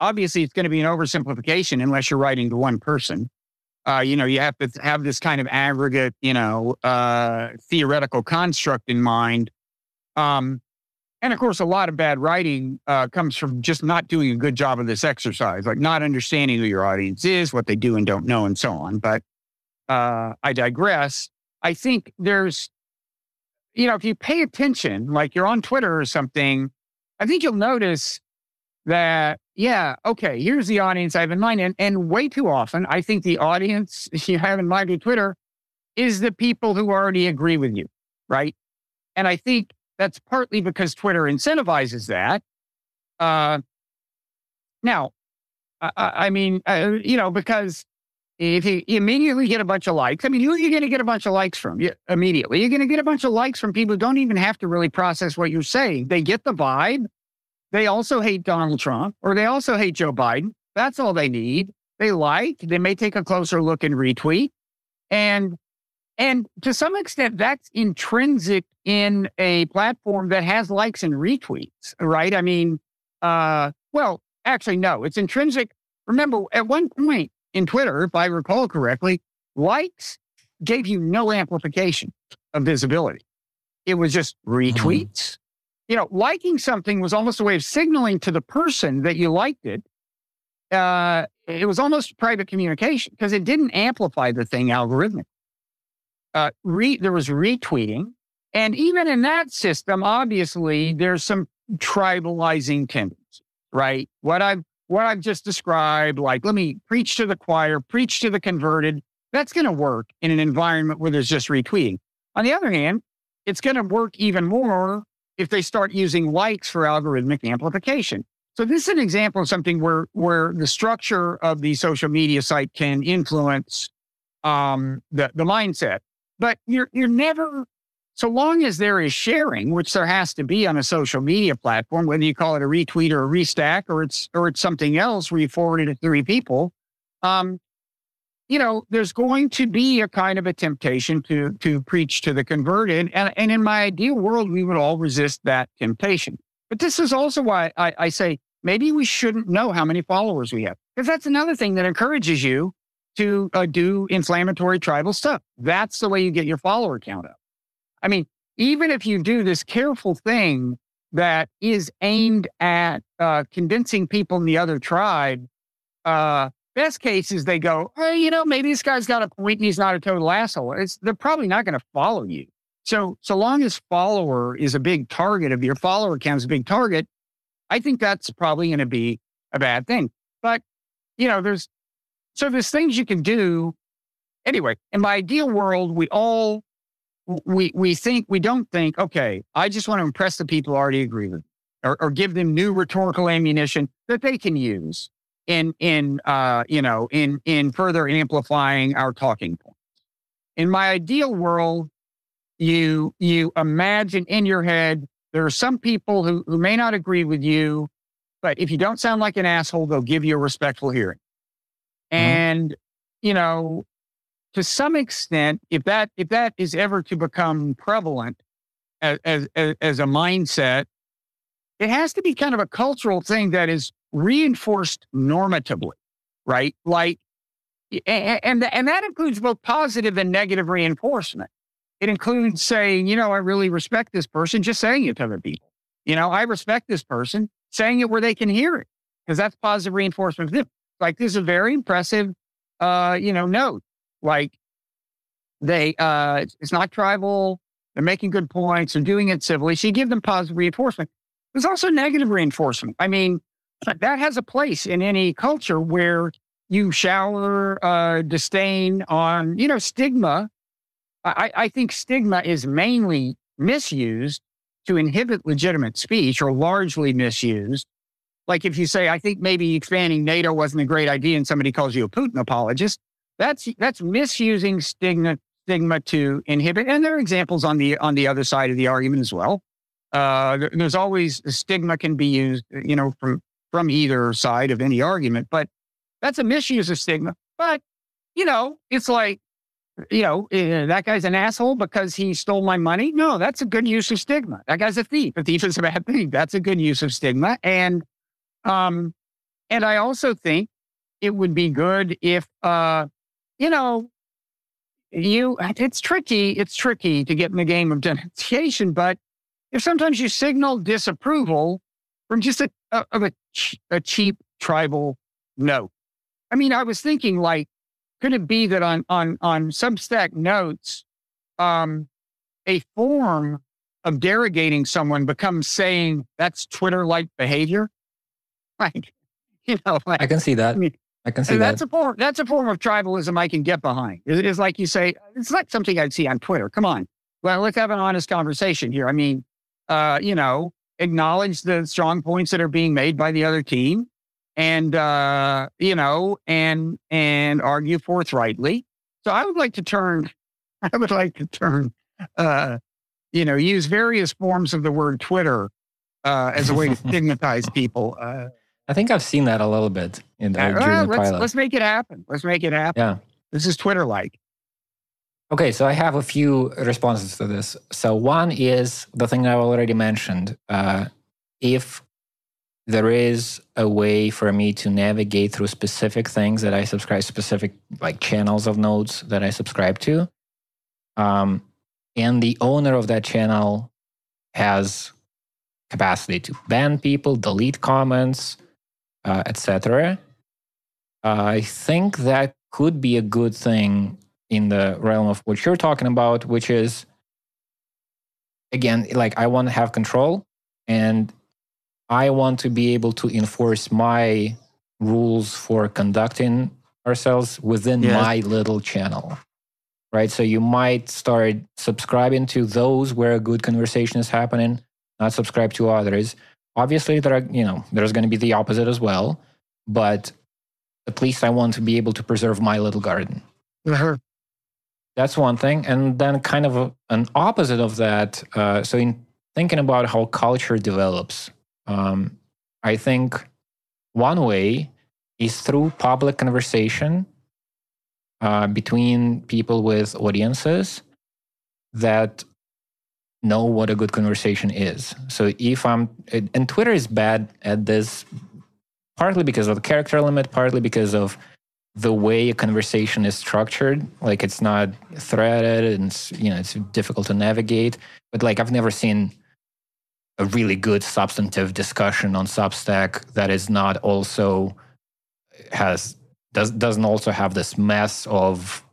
Obviously, it's going to be an oversimplification unless you're writing to one person. Uh, you know, you have to have this kind of aggregate, you know, uh, theoretical construct in mind. Um, and of course, a lot of bad writing uh, comes from just not doing a good job of this exercise, like not understanding who your audience is, what they do and don't know, and so on. But uh, I digress. I think there's, you know, if you pay attention, like you're on Twitter or something, I think you'll notice that, yeah, okay, here's the audience I have in mind. And, and way too often, I think the audience (laughs) you have in mind with Twitter is the people who already agree with you, right? And I think that's partly because Twitter incentivizes that. Uh, now, I, I mean, uh, you know, because if you immediately get a bunch of likes, I mean, who are you going to get a bunch of likes from? You, immediately, you're going to get a bunch of likes from people who don't even have to really process what you're saying. They get the vibe. They also hate Donald Trump or they also hate Joe Biden. That's all they need. They like, they may take a closer look and retweet. And and to some extent, that's intrinsic in a platform that has likes and retweets, right? I mean, uh, well, actually, no, it's intrinsic. Remember, at one point in Twitter, if I recall correctly, likes gave you no amplification of visibility. It was just mm-hmm. retweets. You know, liking something was almost a way of signaling to the person that you liked it. Uh, it was almost private communication because it didn't amplify the thing algorithmically uh, re- there was retweeting. And even in that system, obviously, there's some tribalizing tendencies, right? What I've what I've just described, like let me preach to the choir, preach to the converted. That's going to work in an environment where there's just retweeting. On the other hand, it's going to work even more if they start using likes for algorithmic amplification. So this is an example of something where where the structure of the social media site can influence um, the the mindset but you're you're never so long as there is sharing, which there has to be on a social media platform, whether you call it a retweet or a restack or it's or it's something else where you forward it to three people, um, you know, there's going to be a kind of a temptation to to preach to the converted. And, and in my ideal world, we would all resist that temptation. But this is also why I, I say maybe we shouldn't know how many followers we have. Because that's another thing that encourages you to uh, do inflammatory tribal stuff. That's the way you get your follower count up. I mean, even if you do this careful thing that is aimed at uh, convincing people in the other tribe, uh, best case is they go, hey, you know, maybe this guy's got a point and he's not a total asshole. It's, they're probably not going to follow you. So, so long as follower is a big target of your follower count is a big target, I think that's probably going to be a bad thing. But, you know, there's, so there's things you can do. Anyway, in my ideal world, we all we we think we don't think okay i just want to impress the people who already agree with or, or give them new rhetorical ammunition that they can use in in uh you know in in further amplifying our talking points in my ideal world you you imagine in your head there are some people who who may not agree with you but if you don't sound like an asshole they'll give you a respectful hearing mm-hmm. and you know to some extent, if that if that is ever to become prevalent as, as, as a mindset, it has to be kind of a cultural thing that is reinforced normatively, right? Like, and and, that includes both positive and negative reinforcement. It includes saying, you know, I really respect this person, just saying it to other people. You know, I respect this person, saying it where they can hear it, because that's positive reinforcement. Like, this is a very impressive, uh, you know, note like they, uh, it's not tribal. They're making good points. They're doing it civilly. So you give them positive reinforcement. There's also negative reinforcement. I mean, that has a place in any culture where you shower uh, disdain on, you know, stigma. I, I think stigma is mainly misused to inhibit legitimate speech or largely misused. Like if you say, I think maybe expanding NATO wasn't a great idea and somebody calls you a Putin apologist, that's that's misusing stigma stigma to inhibit. And there are examples on the on the other side of the argument as well. Uh, there's always stigma can be used, you know, from from either side of any argument, but that's a misuse of stigma. But you know, it's like, you know, uh, that guy's an asshole because he stole my money. No, that's a good use of stigma. That guy's a thief. A thief is a bad thing. That's a good use of stigma. And um, and I also think it would be good if uh you know, you it's tricky. It's tricky to get in the game of denunciation, but if sometimes you signal disapproval from just a, a of a, a cheap tribal note. I mean, I was thinking like, could it be that on on on Substack notes, um, a form of derogating someone becomes saying that's Twitter-like behavior? (laughs) Like, you know, like, I can see that. I mean, I can see and that. That's a form. That's a form of tribalism I can get behind. It is like you say. It's like something I'd see on Twitter. Come on, well, let's have an honest conversation here. I mean, uh, you know, acknowledge the strong points that are being made by the other team, and uh, you know, and and argue forthrightly. So I would like to turn. (laughs) I would like to turn. Uh, you know, use various forms of the word Twitter uh, as a way to (laughs) stigmatize people. Uh, I think I've seen that a little bit in the, uh, well, let's, let's make it happen. Let's make it happen. Yeah. This is Twitter like. Okay, so I have a few responses to this. So one is the thing I've already mentioned. Uh, if there is a way for me to navigate through specific things that I subscribe, specific like channels of notes that I subscribe to, um, and the owner of that channel has capacity to ban people, delete comments, uh, etc. Uh, I think that could be a good thing in the realm of what you're talking about, which is again, like I want to have control and I want to be able to enforce my rules for conducting ourselves within yes. my little channel. Right. So you might start subscribing to those where a good conversation is happening, not subscribe to others. Obviously, there are, you know, there's going to be the opposite as well, but at least I want to be able to preserve my little garden. Uh-huh. That's one thing. And then, kind of a, an opposite of that. Uh, so, in thinking about how culture develops, um, I think one way is through public conversation uh, between people with audiences that know what a good conversation is. So if I'm, and Twitter is bad at this, partly because of the character limit, partly because of the way a conversation is structured. Like it's not threaded and it's, you know, it's difficult to navigate. But like I've never seen a really good substantive discussion on Substack that is not also has does doesn't also have this mess of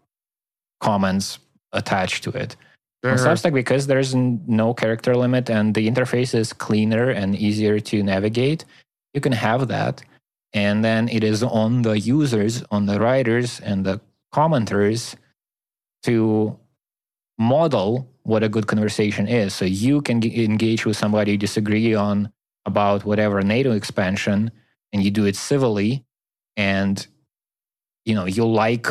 comments attached to it. Sure. On Substack, because there's no character limit and the interface is cleaner and easier to navigate, you can have that. And then it is on the users, on the writers and the commenters to model what a good conversation is. So you can g- engage with somebody you disagree on about whatever NATO expansion, and you do it civilly, and you know you like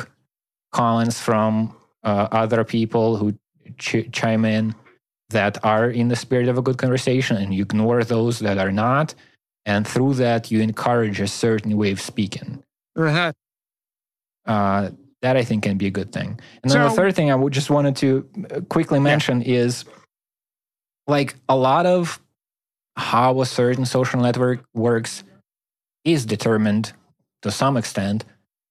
comments from uh, other people who ch- chime in that are in the spirit of a good conversation, and you ignore those that are not, and through that you encourage a certain way of speaking. Uh-huh. Uh, that I think can be a good thing. And then so, the third thing I would just wanted to uh, quickly mention yeah. is like a lot of how a certain social network works is determined to some extent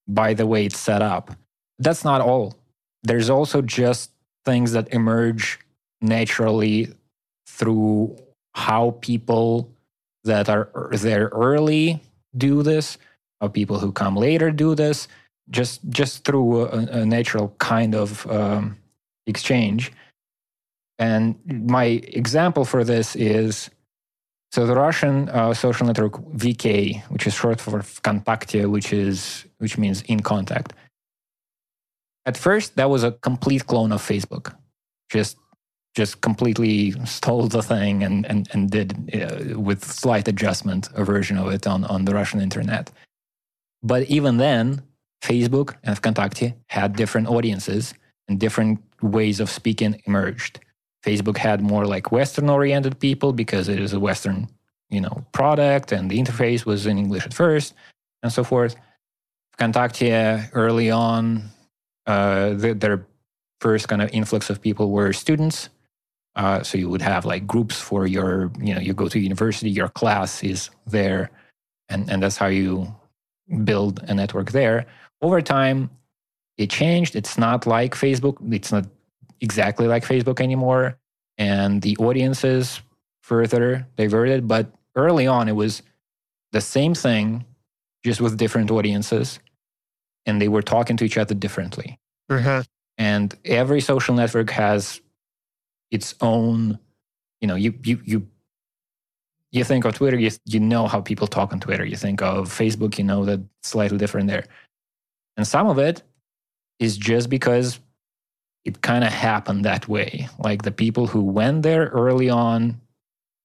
by the way it's set up. That's not all. There's also just things that emerge naturally through how people that are there early do this, how people who come later do this, just just through a, a natural kind of um, exchange. And my example for this is so the Russian uh, social network VK, which is short for Vkontakte, which is which means in contact. At first, that was a complete clone of Facebook, just just completely stole the thing and and and did uh, with slight adjustment a version of it on on the Russian internet. But even then, Facebook and Vkontakte had different audiences and different ways of speaking emerged. Facebook had more like Western oriented people because it is a Western, you know, product and the interface was in English at first and so forth. Vkontakte early on, uh, the, their first kind of influx of people were students. Uh, so you would have like groups for your, you know, you go to university, your class is there, and and that's how you build a network there over time, it changed. It's not like Facebook. It's not exactly like Facebook anymore. And the audiences further diverted. But early on, it was the same thing, just with different audiences. And they were talking to each other differently. Uh-huh. And every social network has its own, you know, you, you, you, you think of Twitter, you, you know how people talk on Twitter. You think of Facebook, you know that slightly different there. And some of it is just because it kind of happened that way. Like the people who went there early on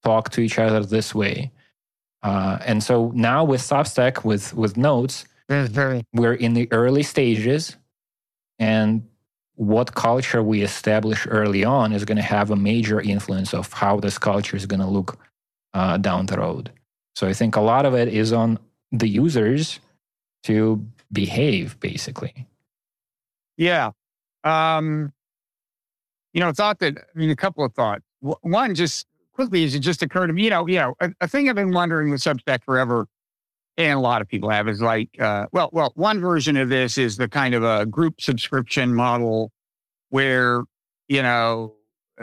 talk to each other this way. Uh, and so now with Substack, with with notes, very... we're in the early stages, and what culture we establish early on is going to have a major influence of how this culture is going to look uh, down the road. So I think a lot of it is on the users to behave basically. Yeah. Um you know thought that i mean a couple of thoughts. One just quickly as it just occurred to me you know you know a, a thing i've been wondering with substack forever and a lot of people have is like uh, well well one version of this is the kind of a group subscription model where you know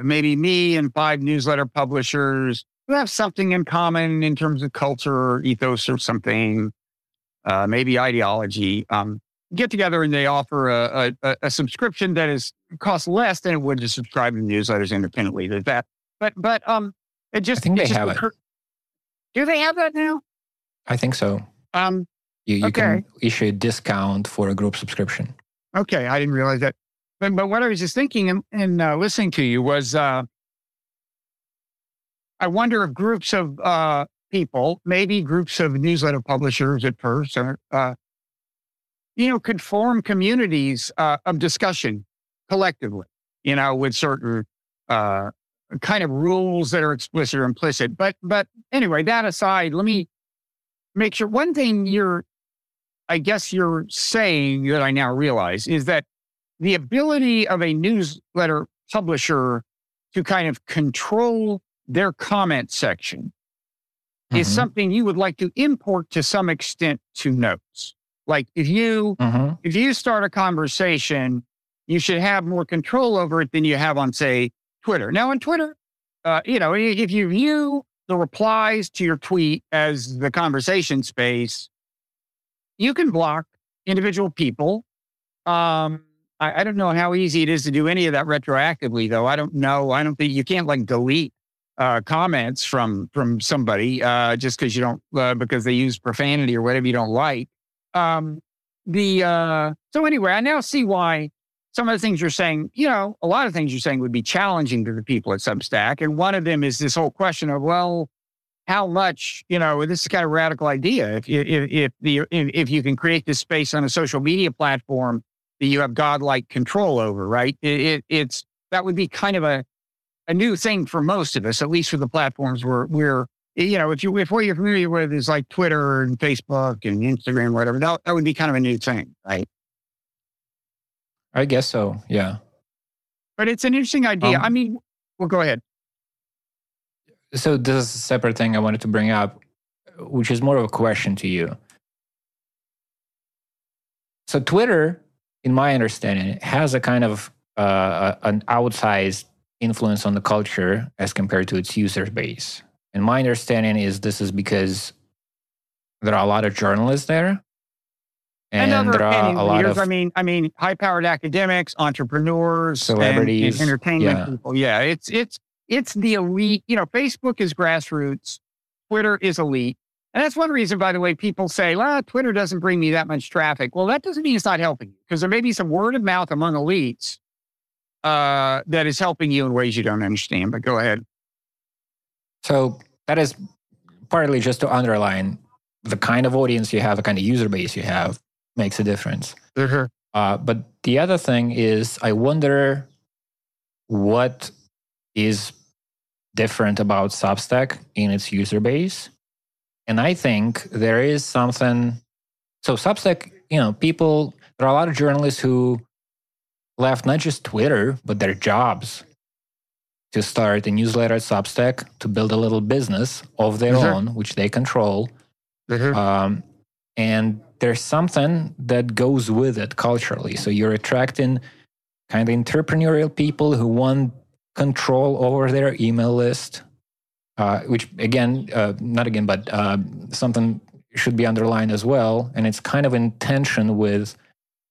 maybe me and five newsletter publishers who have something in common in terms of culture or ethos or something uh, maybe ideology, um, get together and they offer a, a, a, subscription that is costs less than it would to subscribe to newsletters independently. There's that, but but um, it just I think they just have occur- it. Do they have that now? I think so. Um, you, you okay. can issue a discount for a group subscription. Okay, I didn't realize that. But but what I was just thinking and, and uh, listening to you was, uh, I wonder if groups of uh, people, maybe groups of newsletter publishers at first, uh, you know, could form communities uh, of discussion, collectively, you know, with certain uh, kind of rules that are explicit or implicit. But but anyway, that aside, let me make sure one thing you're I guess you're saying that I now realize is that the ability of a newsletter publisher to kind of control their comment section mm-hmm. is something you would like to import to some extent to notes. Like if you mm-hmm. if you start a conversation, you should have more control over it than you have on say Twitter. Now on Twitter, uh, you know, if you view the replies to your tweet as the conversation space, you can block individual people. Um, I, I, don't know how easy it is to do any of that retroactively, though. I don't know. I don't think you can't like delete uh, comments from from somebody uh, just because you don't uh, because they use profanity or whatever you don't like. Um, the uh, so anyway, I now see why some of the things you're saying, you know, a lot of things you're saying would be challenging to the people at Substack. And one of them is this whole question of, well, how much, you know, this is kind of radical idea. If, if, if the, if you can create this space on a social media platform that you have godlike control over, right? It, it, it's, that would be kind of a, a new thing for most of us, at least for the platforms where we're, you know, if you, if what you're familiar with is like Twitter and Facebook and Instagram, whatever, that, that would be kind of a new thing, right? I guess so. Yeah. But it's an interesting idea. Um, I mean, well, go ahead. So this is a separate thing I wanted to bring up, which is more of a question to you. So Twitter, in my understanding, has a kind of uh, an outsized influence on the culture as compared to its user base. And my understanding is this is because there are a lot of journalists there and, and there are a lot leaders. of, I mean, I mean, high-powered academics, entrepreneurs, celebrities, and, and entertainment yeah. people. Yeah, it's it's it's the elite. You know, Facebook is grassroots, Twitter is elite, and that's one reason, by the way, people say, "Well, Twitter doesn't bring me that much traffic." Well, that doesn't mean it's not helping you because there may be some word of mouth among elites uh, that is helping you in ways you don't understand. But go ahead. So that is partly just to underline the kind of audience you have, the kind of user base you have makes a difference. Mm-hmm. Uh, but the other thing is, I wonder what is different about Substack in its user base. And I think there is something. So, Substack, you know, people, there are a lot of journalists who left not just Twitter, but their jobs to start a newsletter at Substack to build a little business of their mm-hmm. own, which they control. Mm-hmm. Um, and there's something that goes with it culturally. So you're attracting kind of entrepreneurial people who want control over their email list, uh, which again, uh, not again, but uh, something should be underlined as well. And it's kind of in tension with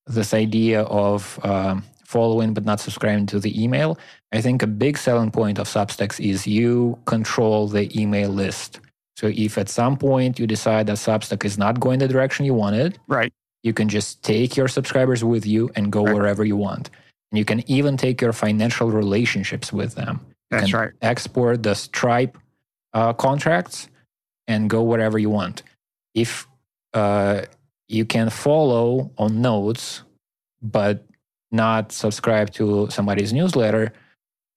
this idea of um, following but not subscribing to the email. I think a big selling point of Substacks is you control the email list. So if at some point you decide that Substack is not going the direction you wanted, right, you can just take your subscribers with you and go right. wherever you want. And you can even take your financial relationships with them. You That's right. Export the Stripe uh, contracts and go wherever you want. If uh, you can follow on notes, but not subscribe to somebody's newsletter,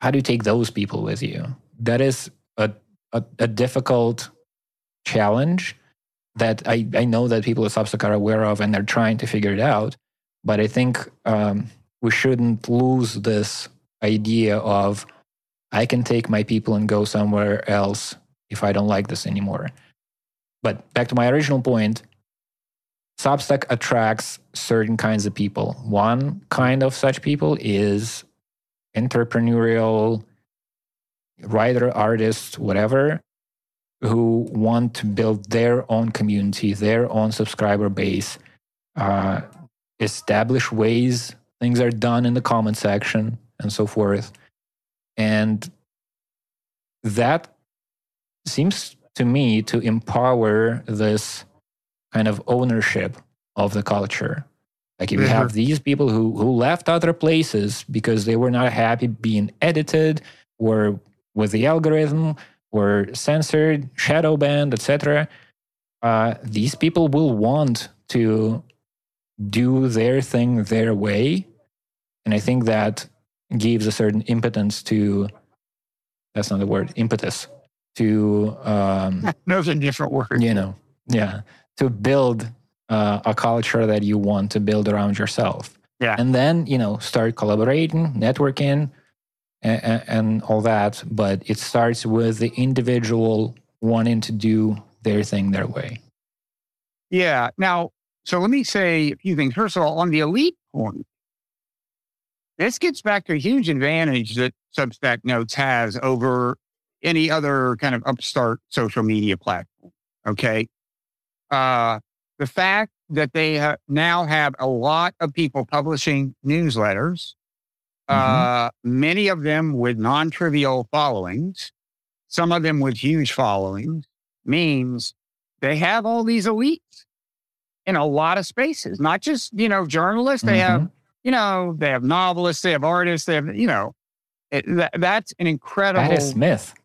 how do you take those people with you? That is a, a, a difficult challenge that I, I know that people at Substack are aware of and they're trying to figure it out. But I think um, we shouldn't lose this idea of I can take my people and go somewhere else if I don't like this anymore. But back to my original point, Substack attracts certain kinds of people. One kind of such people is entrepreneurial writer, artist, whatever, who want to build their own community, their own subscriber base, uh, establish ways things are done in the comment section, and so forth. And that seems to me to empower this kind of ownership of the culture. Like if you have mm-hmm. these people who who left other places because they were not happy being edited or with the algorithm were censored, shadow banned, etc., uh, these people will want to do their thing their way. And I think that gives a certain impotence to that's not the word impetus to um (laughs) those are different words you know yeah to build uh, a culture that you want to build around yourself yeah and then you know start collaborating networking and, and all that but it starts with the individual wanting to do their thing their way yeah now so let me say a few things first of all on the elite point this gets back to a huge advantage that Substack Notes has over any other kind of upstart social media platform. Okay. Uh, the fact that they ha- now have a lot of people publishing newsletters, mm-hmm. uh, many of them with non trivial followings, some of them with huge followings, means they have all these elites in a lot of spaces, not just, you know, journalists. They mm-hmm. have you know, they have novelists, they have artists, they have, you know, it, that, that's an incredible. Patti Smith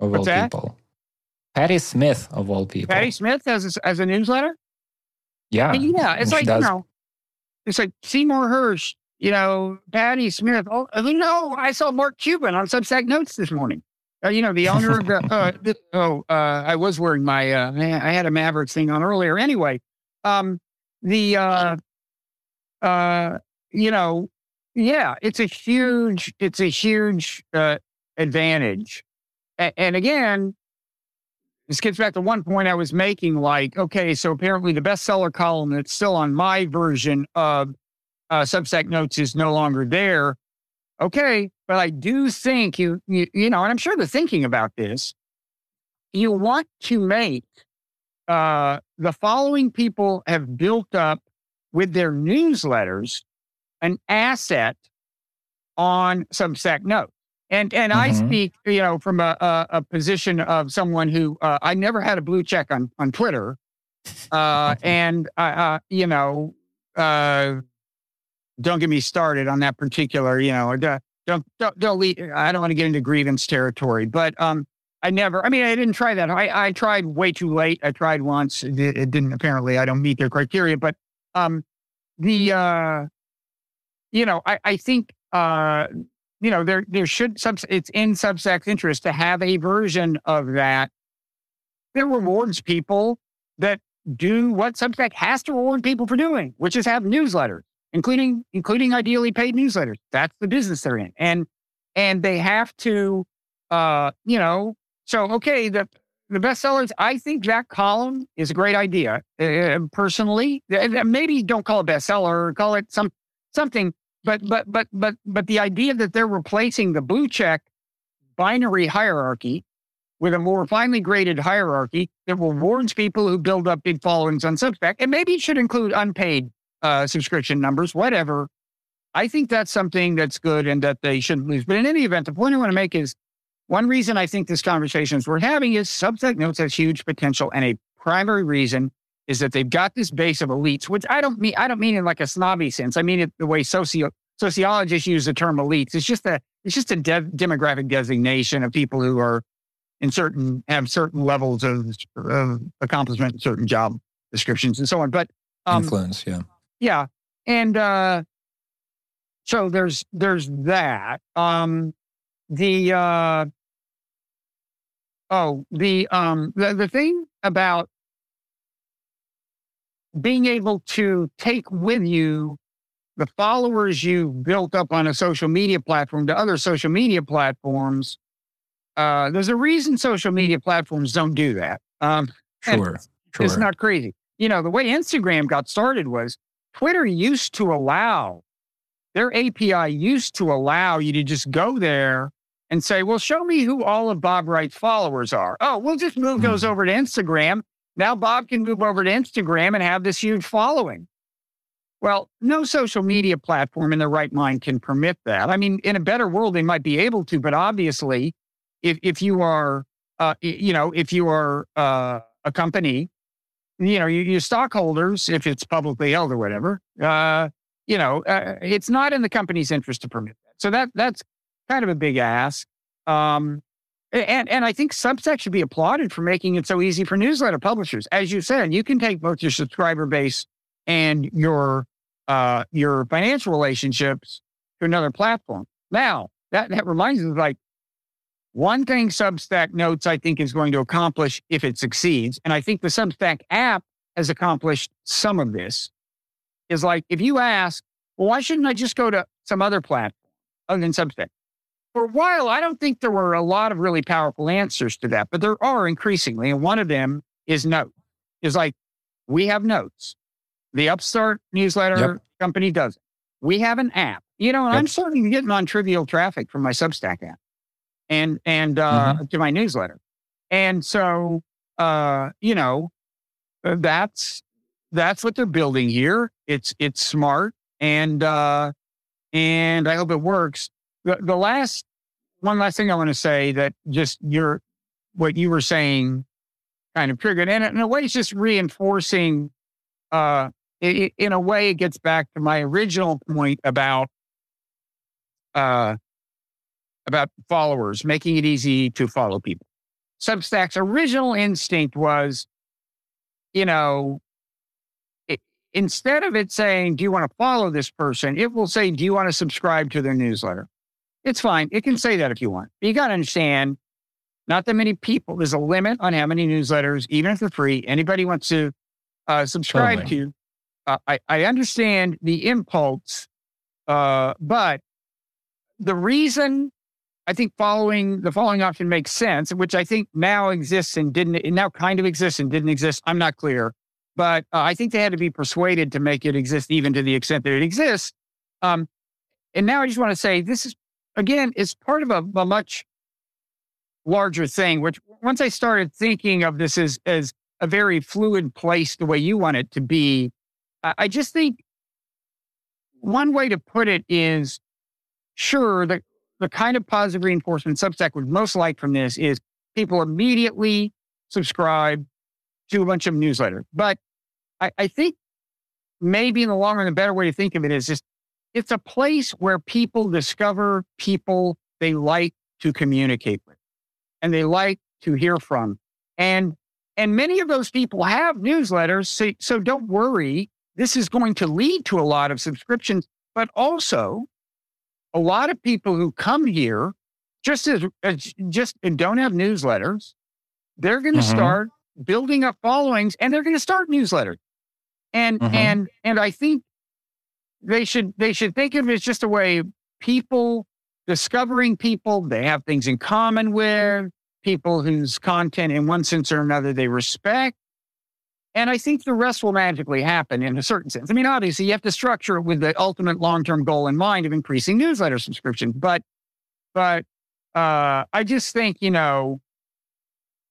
of all that? people. Patti Smith of all people. Patti Smith has a, as a newsletter. Yeah, yeah. It's like does. you know, it's like Seymour Hersh. You know, Patti Smith. Oh, you know, I saw Mark Cuban on Substack Notes this morning. Uh, you know, the owner of the. Uh, the oh, uh, I was wearing my. Uh, I had a Mavericks thing on earlier. Anyway, um, the uh, uh, you know, yeah, it's a huge, it's a huge uh, advantage. A- and again, this gets back to one point I was making. Like, okay, so apparently the bestseller column that's still on my version of uh, Substack Notes is no longer there. Okay, but I do think you, you, you know, and I'm sure they're thinking about this. You want to make uh, the following people have built up with their newsletters an asset on Substack Note. And and mm-hmm. I speak, you know, from a, a, a position of someone who uh, I never had a blue check on on Twitter, uh, (laughs) and uh, uh, you know, uh, don't get me started on that particular, you know, don't don't don't lead, I don't want to get into grievance territory, but um, I never. I mean, I didn't try that. I I tried way too late. I tried once. It, it didn't. Apparently, I don't meet their criteria. But um, the uh you know, I, I think, uh, you know, there, there should, sub, it's in Substack's interest to have a version of that that rewards people that do what Substack has to reward people for doing, which is have newsletters, including, including ideally paid newsletters. That's the business they're in. And, and they have to, uh, you know, so, okay, the, the bestsellers, I think that column is a great idea. Uh, personally, maybe don't call it bestseller, call it some something but but but but but the idea that they're replacing the blue check binary hierarchy with a more finely graded hierarchy that rewards people who build up big followings on Substack, and maybe it should include unpaid uh, subscription numbers, whatever. I think that's something that's good and that they shouldn't lose. But in any event, the point I want to make is one reason I think this conversation is we're having is Substack Notes has huge potential, and a primary reason is that they've got this base of elites, which I don't mean I don't mean in like a snobby sense. I mean it the way socio sociologists use the term elites. It's just a it's just a de- demographic designation of people who are in certain have certain levels of, of accomplishment, certain job descriptions, and so on. But um, influence, yeah, yeah, and uh, so there's there's that. Um, the uh, oh the um the, the thing about being able to take with you the followers you built up on a social media platform to other social media platforms. Uh, there's a reason social media platforms don't do that. Um, (laughs) sure, sure. It's not crazy. You know, the way Instagram got started was Twitter used to allow, their API used to allow you to just go there and say, well, show me who all of Bob Wright's followers are. Oh, we'll just move mm-hmm. those over to Instagram. Now Bob can move over to Instagram and have this huge following. Well, no social media platform in their right mind can permit that. I mean, in a better world, they might be able to, but obviously, if if you are, uh, you know, if you are uh, a company, you know, your stockholders, if it's publicly held or whatever, uh, you know, uh, it's not in the company's interest to permit that. So that that's kind of a big ask. Um, and and I think Substack should be applauded for making it so easy for newsletter publishers. As you said, you can take both your subscriber base and your uh, your financial relationships to another platform. Now, that, that reminds me like one thing Substack Notes, I think, is going to accomplish if it succeeds, and I think the Substack app has accomplished some of this, is like if you ask, well, why shouldn't I just go to some other platform other than Substack? For a while, I don't think there were a lot of really powerful answers to that, but there are increasingly. And one of them is Note. Is like, we have notes. The Upstart newsletter yep. company does it. We have an app. You know, and yep. I'm starting to get non-trivial traffic from my Substack app and and uh, mm-hmm. to my newsletter. And so uh, you know, uh, that's that's what they're building here. It's it's smart and uh and I hope it works. The, the last one last thing I want to say that just your what you were saying kind of triggered and in a way it's just reinforcing uh it, in a way it gets back to my original point about uh about followers making it easy to follow people substack's original instinct was you know instead of it saying, Do you want to follow this person? It will say, Do you want to subscribe to their newsletter? It's fine. It can say that if you want. But you got to understand, not that many people, there's a limit on how many newsletters, even if they're free, anybody wants to uh, subscribe totally. to. Uh, I, I understand the impulse, uh, but the reason I think following the following option makes sense, which I think now exists and didn't, it now kind of exists and didn't exist. I'm not clear. But uh, I think they had to be persuaded to make it exist, even to the extent that it exists. Um, and now I just want to say this is, again, it's part of a, a much larger thing, which once I started thinking of this as, as a very fluid place, the way you want it to be, I, I just think one way to put it is sure, the, the kind of positive reinforcement Substack would most like from this is people immediately subscribe to a bunch of newsletter. But I, I think maybe in the long run, the better way to think of it is just it's a place where people discover people they like to communicate with and they like to hear from. And and many of those people have newsletters. So, so don't worry. This is going to lead to a lot of subscriptions, but also a lot of people who come here just as, as just and don't have newsletters, they're going to mm-hmm. start building up followings and they're going to start newsletters. And mm-hmm. and and I think they should they should think of it as just a way people discovering people they have things in common with, people whose content in one sense or another they respect. And I think the rest will magically happen in a certain sense. I mean, obviously, you have to structure it with the ultimate long-term goal in mind of increasing newsletter subscription. But, but uh, I just think you know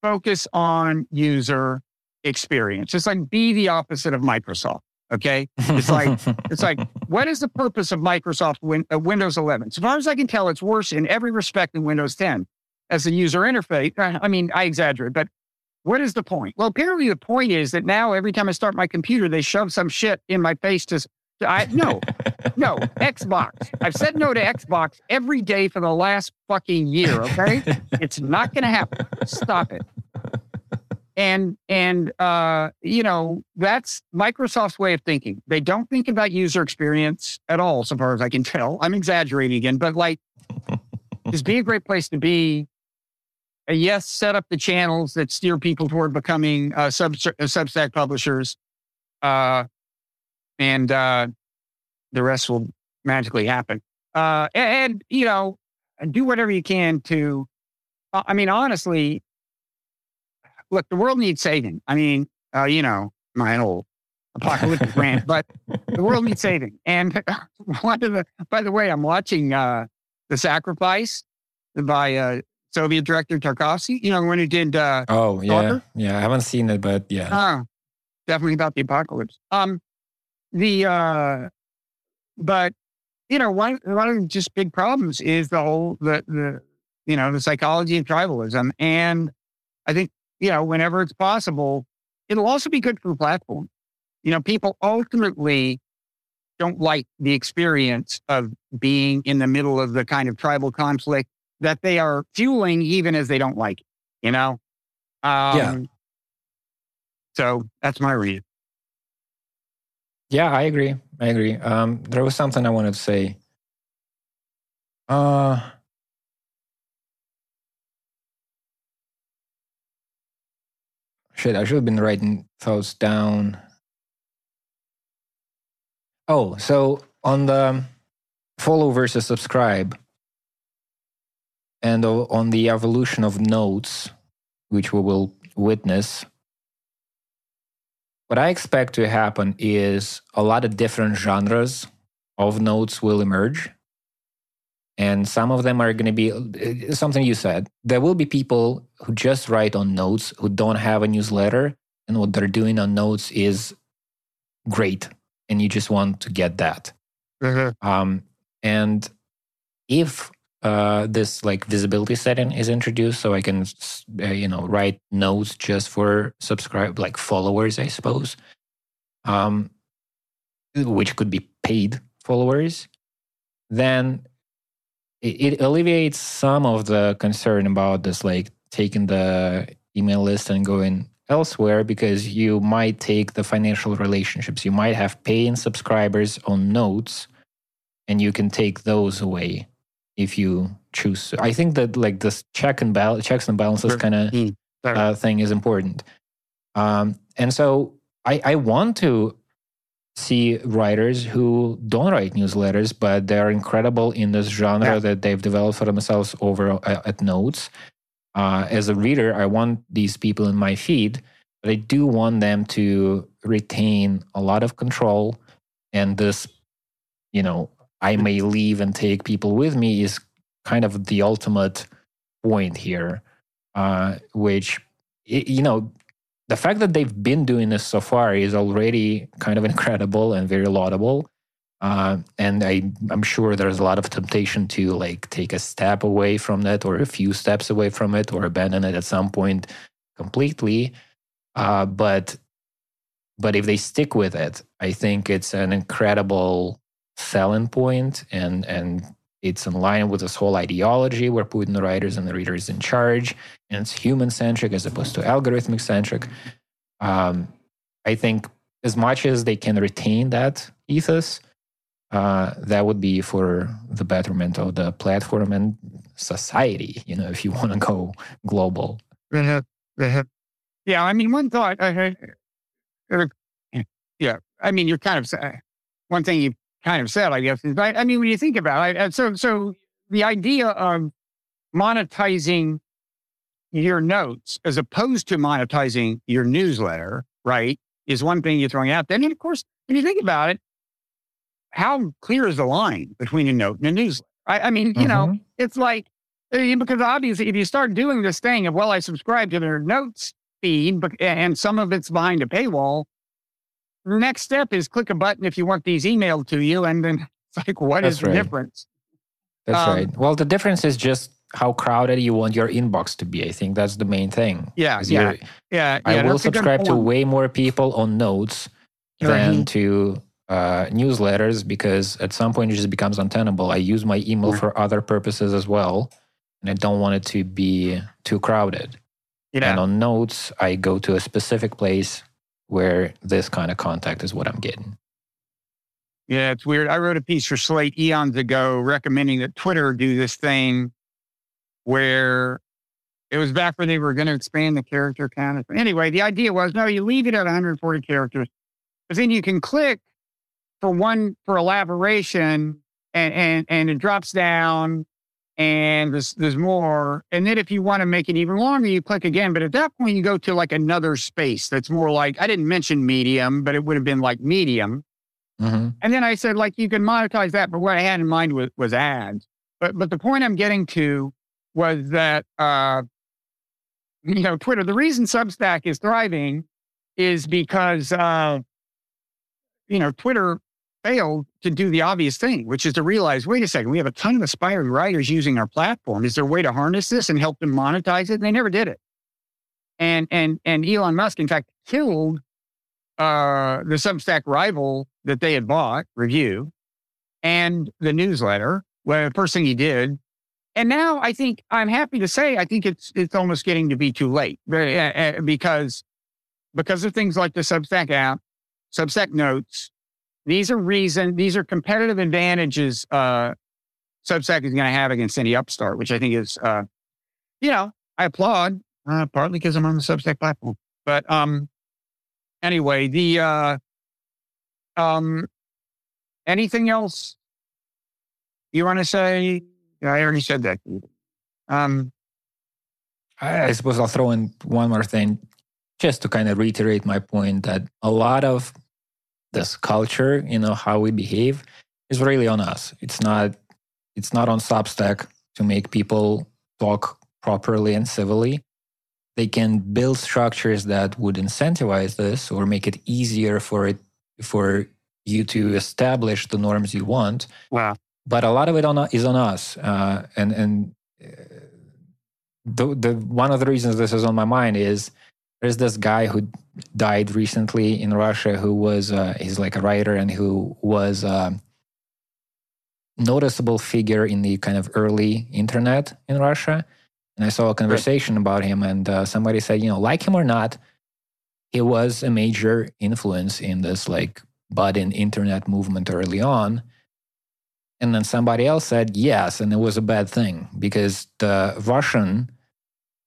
focus on user experience. It's like be the opposite of Microsoft. Okay. It's like, (laughs) it's like, what is the purpose of Microsoft win, uh, Windows 11? So far as I can tell, it's worse in every respect than Windows 10 as a user interface. Uh, I mean, I exaggerate, but what is the point? Well, apparently the point is that now every time I start my computer, they shove some shit in my face to, I, no, (laughs) no, Xbox. I've said no to Xbox every day for the last fucking year. Okay. it's not going to happen. Stop it and and uh, you know that's Microsoft's way of thinking. They don't think about user experience at all, so far as I can tell. I'm exaggerating again, but like, (laughs) this be a great place to be. Uh, yes, set up the channels that steer people toward becoming uh, sub uh, Substack publishers, uh, and uh, the rest will magically happen. Uh, and, and you know, do whatever you can to. Uh, I mean, honestly, look, the world needs saving. I mean, uh, you know, my old apocalyptic (laughs) rant, but the world needs saving. And (laughs) one of the, by the way, I'm watching uh, The Sacrifice by uh, Soviet director Tarkovsky. You know, when he did. Uh, oh, yeah. Stalker. Yeah. I haven't seen it, but yeah. Oh, definitely about the apocalypse. Um, the, uh, but, you know, one, one of the just big problems is the whole, the, the, you know, the psychology of tribalism. And I think you know, whenever it's possible, it'll also be good for the platform. You know, people ultimately don't like the experience of being in the middle of the kind of tribal conflict that they are fueling, even as they don't like it, you know? Um, yeah. So that's my read. Yeah, I agree. I agree. Um, there was something I wanted to say Uh, shit, I should have been writing thoughts down. Oh, so on the follow versus subscribe and on the evolution of notes, which we will witness, what I expect to happen is a lot of different genres of notes will emerge. And some of them are going to be uh, something you said. There will be people who just write on notes who don't have a newsletter. And what they're doing on notes is great. And you just want to get that. Mm-hmm. Um, and if uh, this like visibility setting is introduced, so I can uh, you know write notes just for subscribe like followers, I suppose, um, which could be paid followers, then it, it alleviates some of the concern about this like taking the email list and going elsewhere because you might take the financial relationships. You might have paying subscribers on notes and you can take those away if you choose. I think that like this check and balance, checks and balances kind of mm, uh, thing is important. Um, and so I, I want to see writers who don't write newsletters, but they're incredible in this genre yeah. that they've developed for themselves over uh, at Notes. Uh, as a reader, I want these people in my feed, but I do want them to retain a lot of control and this, you know, I may leave and take people with me is kind of the ultimate point here, uh, which, you know, the fact that they've been doing this so far is already kind of (laughs) incredible and very laudable. Uh, and I, I'm sure there's a lot of temptation to like take a step away from that or a few steps away from it or abandon it at some point completely. Uh, but but if they stick with it, I think it's an incredible selling point and and it's in line with this whole ideology where putting the writers and the readers in charge and it's human centric as opposed to algorithmic centric um, i think as much as they can retain that ethos uh, that would be for the betterment of the platform and society you know if you (laughs) want to go global. Yeah i mean one thought I, I, yeah i mean you're kind of one thing you kind of said, I guess. But I mean, when you think about it, so so the idea of monetizing your notes as opposed to monetizing your newsletter, right, is one thing you're throwing out. Then, of course, when you think about it, how clear is the line between a note and a newsletter? I, I mean, you mm-hmm. know, it's like eh, because obviously, if you start doing this thing of well, I subscribe to their notes feed, and some of it's behind a paywall, the next step is click a button if you want these emailed to you. And then it's (laughs) like, what That's is right. the difference? That's um, right. Well, the difference is just how crowded you want your inbox to be. I think that's the main thing. Yeah. Yeah. Yeah. I will subscribe to way more people on notes than to uh, newsletters because at some point it just becomes untenable. I use my email mm-hmm. for other purposes as well. And I don't want it to be too crowded. Yeah. And on notes, I go to a specific place where this kind of contact is what I'm getting. Yeah, it's weird. I wrote a piece for Slate eons ago recommending that Twitter do this thing where it was back when they were going to expand the character count. Anyway, the idea was no, you leave it at 140 characters, but then you can click for one for elaboration and and and it drops down and there's there's more. And then if you want to make it even longer, you click again. But at that point, you go to like another space that's more like I didn't mention medium, but it would have been like medium. Mm-hmm. And then I said like you can monetize that, but what I had in mind was was ads. But but the point I'm getting to was that uh, you know Twitter. The reason Substack is thriving is because uh, you know Twitter failed to do the obvious thing, which is to realize, wait a second, we have a ton of aspiring writers using our platform. Is there a way to harness this and help them monetize it? And they never did it. And and and Elon Musk, in fact, killed uh, the Substack rival that they had bought, Revue, and the newsletter. Well, the first thing he did. And now I think I'm happy to say I think it's it's almost getting to be too late uh, uh, because because of things like the Substack app, Substack Notes, these are reason, these are competitive advantages uh, Substack is going to have against any upstart, which I think is, uh, you know, I applaud, uh, partly because I'm on the Substack platform. But um, anyway, the uh, um, anything else you want to say? I already said that. Um, I, I suppose I'll throw in one more thing just to kind of reiterate my point that a lot of this culture, you know, how we behave is really on us. It's not it's not on Substack to make people talk properly and civilly. They can build structures that would incentivize this or make it easier for it for you to establish the norms you want. Wow. But a lot of it on, is on us. Uh, and and uh, the, the one of the reasons this is on my mind is there's this guy who died recently in Russia who was uh, he's like a writer and who was a um, noticeable figure in the kind of early internet in Russia. And I saw a conversation right. about him, and uh, somebody said, you know, like him or not, he was a major influence in this like budding internet movement early on. And then somebody else said yes, and it was a bad thing because the Russian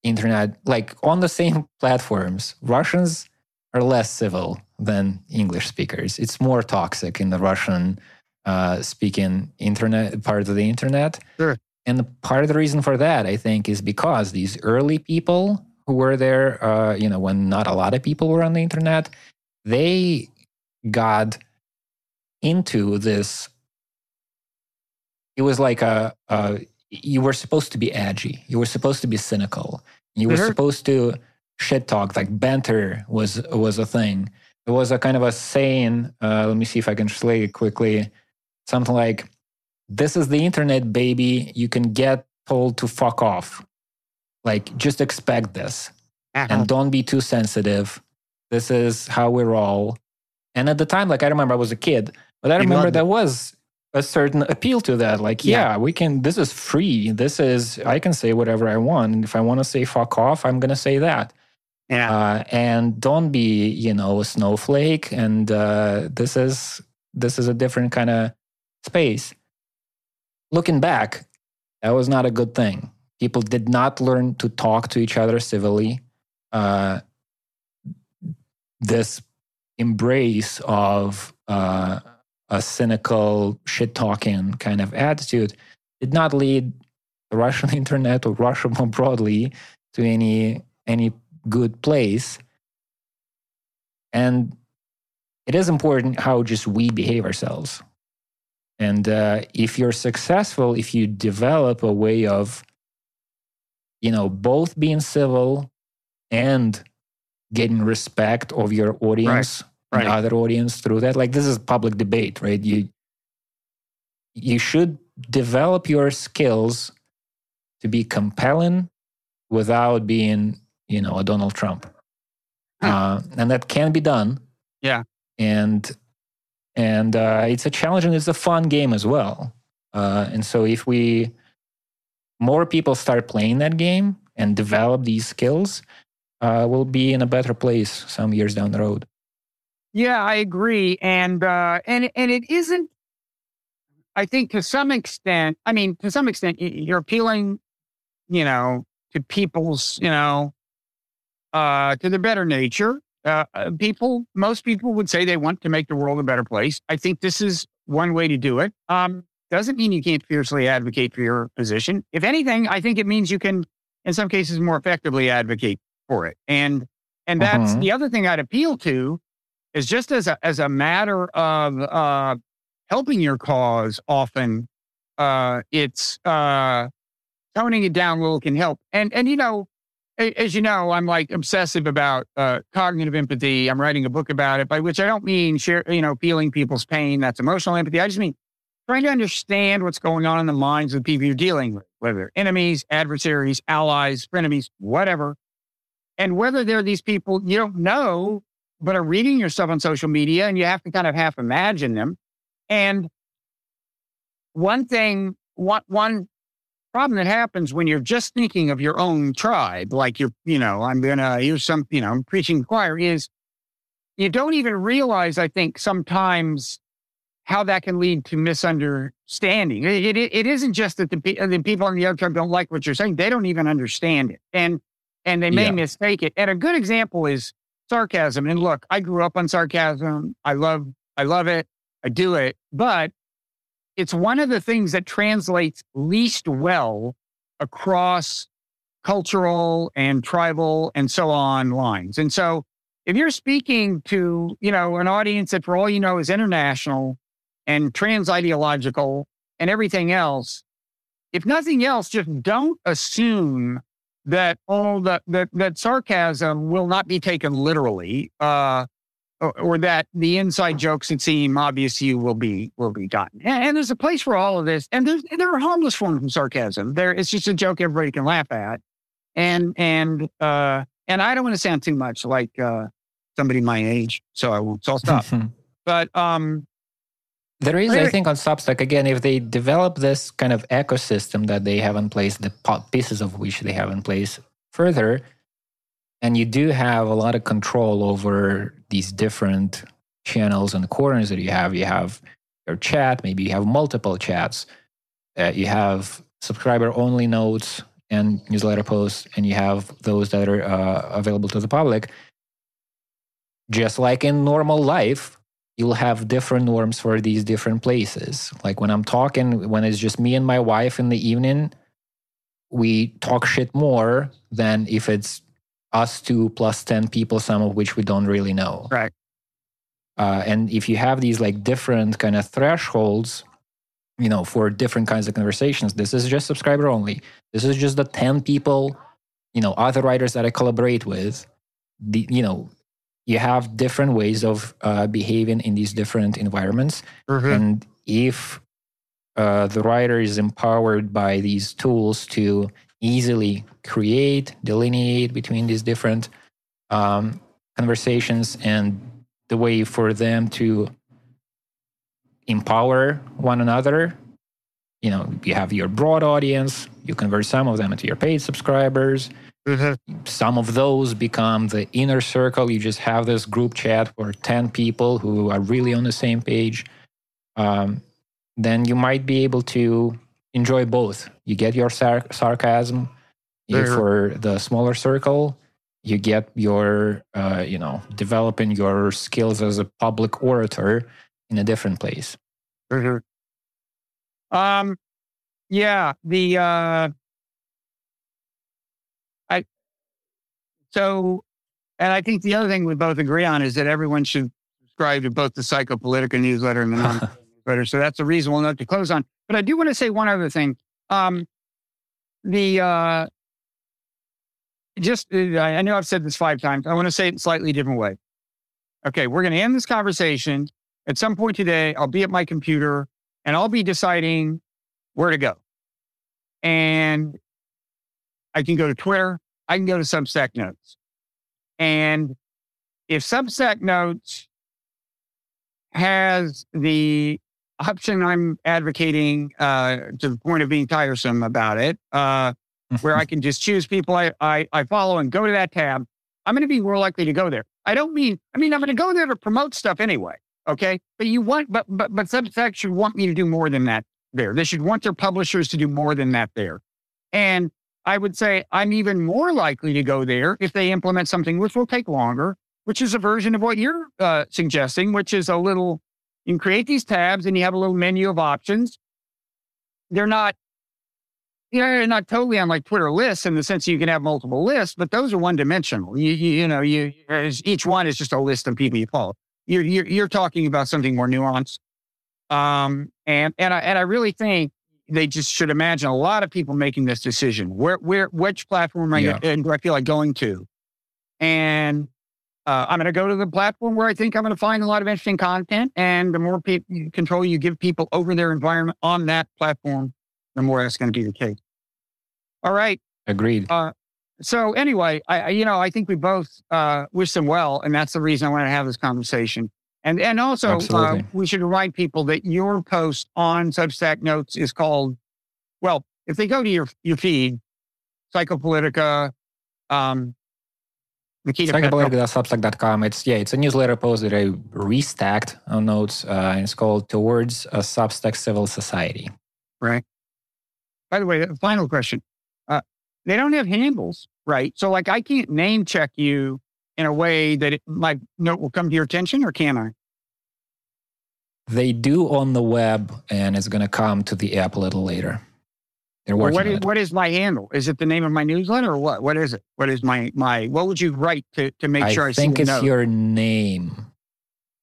internet, like on the same (laughs) platforms, Russians are less civil than English speakers. It's more toxic in the Russian uh, speaking internet part of the internet. Sure. And part of the reason for that, I think, is because these early people who were there, uh, you know, when not a lot of people were on the internet, they got into this. It was like a, a you were supposed to be edgy. You were supposed to be cynical. You were mm-hmm. supposed to shit talk. Like banter was was a thing. It was a kind of a saying. Uh, let me see if I can translate it quickly. Something like, "This is the internet, baby. You can get told to fuck off. Like, just expect this, uh-huh. and don't be too sensitive. This is how we roll." And at the time, like I remember, I was a kid, but I remember there was a certain appeal to that. Like, yeah. yeah. we can, this is free. This is, I can say whatever I want. And if I want to say fuck off, I'm going to say that. Yeah. Uh, and don't be, you know, a snowflake. And uh, this is, this is a different kind of space. Looking back, that was not a good thing. People did not learn to talk to each other civilly. Uh, this embrace of, uh, a cynical shit talking kind of attitude did not lead the Russian (laughs) internet or Russia more broadly to any any good place. And it is important how just we behave ourselves. And uh, if you're successful, if you develop a way of, you know, both being civil and getting respect of your audience right right. other audience through that. Like this is public debate right? You you should develop your skills to be compelling without being you know a donald trump. Huh. uh, and that can be done. Yeah. And and uh, it's a challenge and it's a fun game as well. Uh, and so if we more people start playing that game and develop these skills uh, we'll be in a better place some years down the road yeah, I agree, and uh, and and it isn't. I think to some extent, I mean, to some extent, you're appealing, you know, to people's, you know, uh, to their better nature. Uh, uh, people, most people would say they want to make the world a better place. I think this is one way to do it. Um, doesn't mean you can't fiercely advocate for your position. If anything, I think it means you can, in some cases, more effectively advocate for it. And and that's uh-huh. the other thing I'd appeal to is just as a as a matter of uh, helping your cause. Often, uh, it's uh, toning it down a little can help. And and you know, as you know, I'm like obsessive about uh, cognitive empathy. I'm writing a book about it, by which I don't mean share, you know, feeling people's pain. That's emotional empathy. I just mean trying to understand what's going on in the minds of the people you're dealing with, whether they're enemies, adversaries, allies, frenemies, whatever. And whether they're these people you don't know but are reading your stuff on social media and you have to kind of half imagine them. And one thing, one, one problem that happens when you're just thinking of your own tribe, like you're, you know, I'm going to use some, you know, I'm preaching choir is you don't even realize, I think sometimes how that can lead to misunderstanding. It, it, it isn't just that the, the people on the other side don't like what you're saying; they don't even understand it, and and they may yeah. mistake it. And a good example is sarcasm. And look, I grew up on sarcasm. I love I love it. I do it, but it's one of the things that translates least well across cultural and tribal and so on lines. And so if you're speaking to, you know, an audience that for all you know is international and trans ideological and everything else, if nothing else, just don't assume that all that that, that sarcasm will not be taken literally. Uh, or, or, that the inside jokes that seem obvious to you will be will be gotten. And, and there's a place for all of this. And there's, there are harmless forms of sarcasm. There, it's just a joke everybody can laugh at. And and uh, and I don't want to sound too much like uh, somebody my age, so I won't. So I'll stop. (laughs) but um, there is, I think, on Substack again, if they develop this kind of ecosystem that they have in place, the pieces of which they have in place further, and you do have a lot of control over these different channels and corners that you have. You have your chat, maybe you have multiple chats, uh, you have subscriber only notes and newsletter posts, and you have those that are uh, available to the public. Just like in normal life, you'll have different norms for these different places. Like when I'm talking, when it's just me and my wife in the evening, we talk shit more than if it's us two plus 10 people, some of which we don't really know. Right. Uh, and if you have these like different kind of thresholds, you know, for different kinds of conversations, this is just subscriber only. This is just the 10 people, you know, other writers that I collaborate with. The, you know, you have different ways of uh, behaving in these different environments. Mm-hmm. And if uh, the writer is empowered by these tools to easily create, delineate between these different um, conversations and the way for them to empower one another. You know, you have your broad audience, you convert some of them into your paid subscribers. Mm-hmm. Some of those become the inner circle. You just have this group chat for 10 people who are really on the same page. Um, then you might be able to enjoy both. You get your sar- sarcasm you, for the smaller circle. You get your, uh, you know, developing your skills as a public orator in a different place. Mm-hmm. Um, yeah, the uh, so, and I think the other thing we both agree on is that everyone should subscribe to both the Psychopolitica newsletter and the (laughs) non newsletter. So that's a reasonable note to close on. But I do want to say one other thing. Um, the uh, just uh, I know I've said this five times. I want to say it in a slightly different way. Okay, we're going to end this conversation at some point today. I'll be at my computer and I'll be deciding where to go. And I can go to Twitter. I can go to Substack Notes. And if Substack Notes has the option I'm advocating uh, to the point of being tiresome about it, uh, where I (laughs) can just choose people I, I, I follow and go to that tab, I'm going to be more likely to go there. I don't mean, I mean, I'm going to go there to promote stuff anyway. Okay. But you want, but, but, but Substack should want me to do more than that there. They should want their publishers to do more than that there. And I would say I'm even more likely to go there if they implement something which will take longer, which is a version of what you're uh, suggesting, which is a little you can create these tabs and you have a little menu of options. They're not, you know, they're not totally on like Twitter lists in the sense you can have multiple lists, but those are one dimensional. You, you, you, know, you each one is just a list of people you follow. You're, you're, you're talking about something more nuanced. Um, and, and I, and I really think they just should imagine a lot of people making this decision. Where, where, which platform am I, yeah. do I feel like going to? And uh, I'm going to go to the platform where I think I'm going to find a lot of interesting content. And the more pe- control you give people over their environment on that platform, the more that's going to be the case. All right. Agreed. Uh, so anyway, I, you know, I think we both uh, wish them well, and that's the reason I want to have this conversation. And and also, uh, we should remind people that your post on Substack Notes is called, well, if they go to your your feed, Psychopolitica, um, Psychopolitica.substack.com. It's yeah, it's a newsletter post that I restacked on notes, uh, and it's called "Towards a Substack Civil Society." Right. By the way, the final question: uh, They don't have handles, right? So, like, I can't name check you in a way that it, my note will come to your attention, or can I? They do on the web, and it's going to come to the app a little later. They're working. Well, what, is, what is my handle? Is it the name of my newsletter, or what? What is it? What is my my? What would you write to to make I sure I, I think it's your name.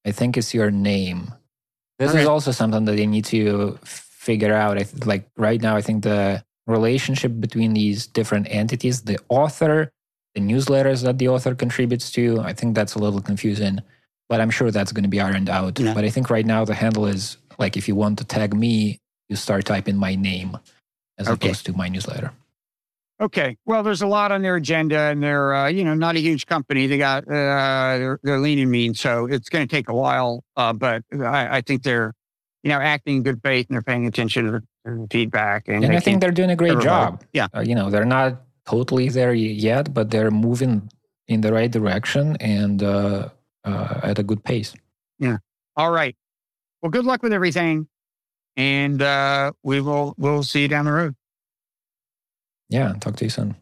I think it's your name. This okay. is also something that they need to figure out. I th- like right now, I think the relationship between these different entities, the author, the newsletters that the author contributes to, I think that's a little confusing. But I'm sure that's going to be ironed out. Yeah. But I think right now the handle is like if you want to tag me, you start typing my name as okay. opposed to my newsletter. Okay. Well, there's a lot on their agenda, and they're uh, you know not a huge company. They got uh, they're, they're lean and mean, so it's going to take a while. Uh, but I, I, think they're you know acting in good faith and they're paying attention to the feedback. And, and I think they're doing a great job. Yeah. Uh, you know, they're not totally there yet, but they're moving in the right direction and uh, uh, at a good pace. Yeah. All right. Well, good luck with everything and uh, we will we'll see you down the road. Yeah, talk to you soon.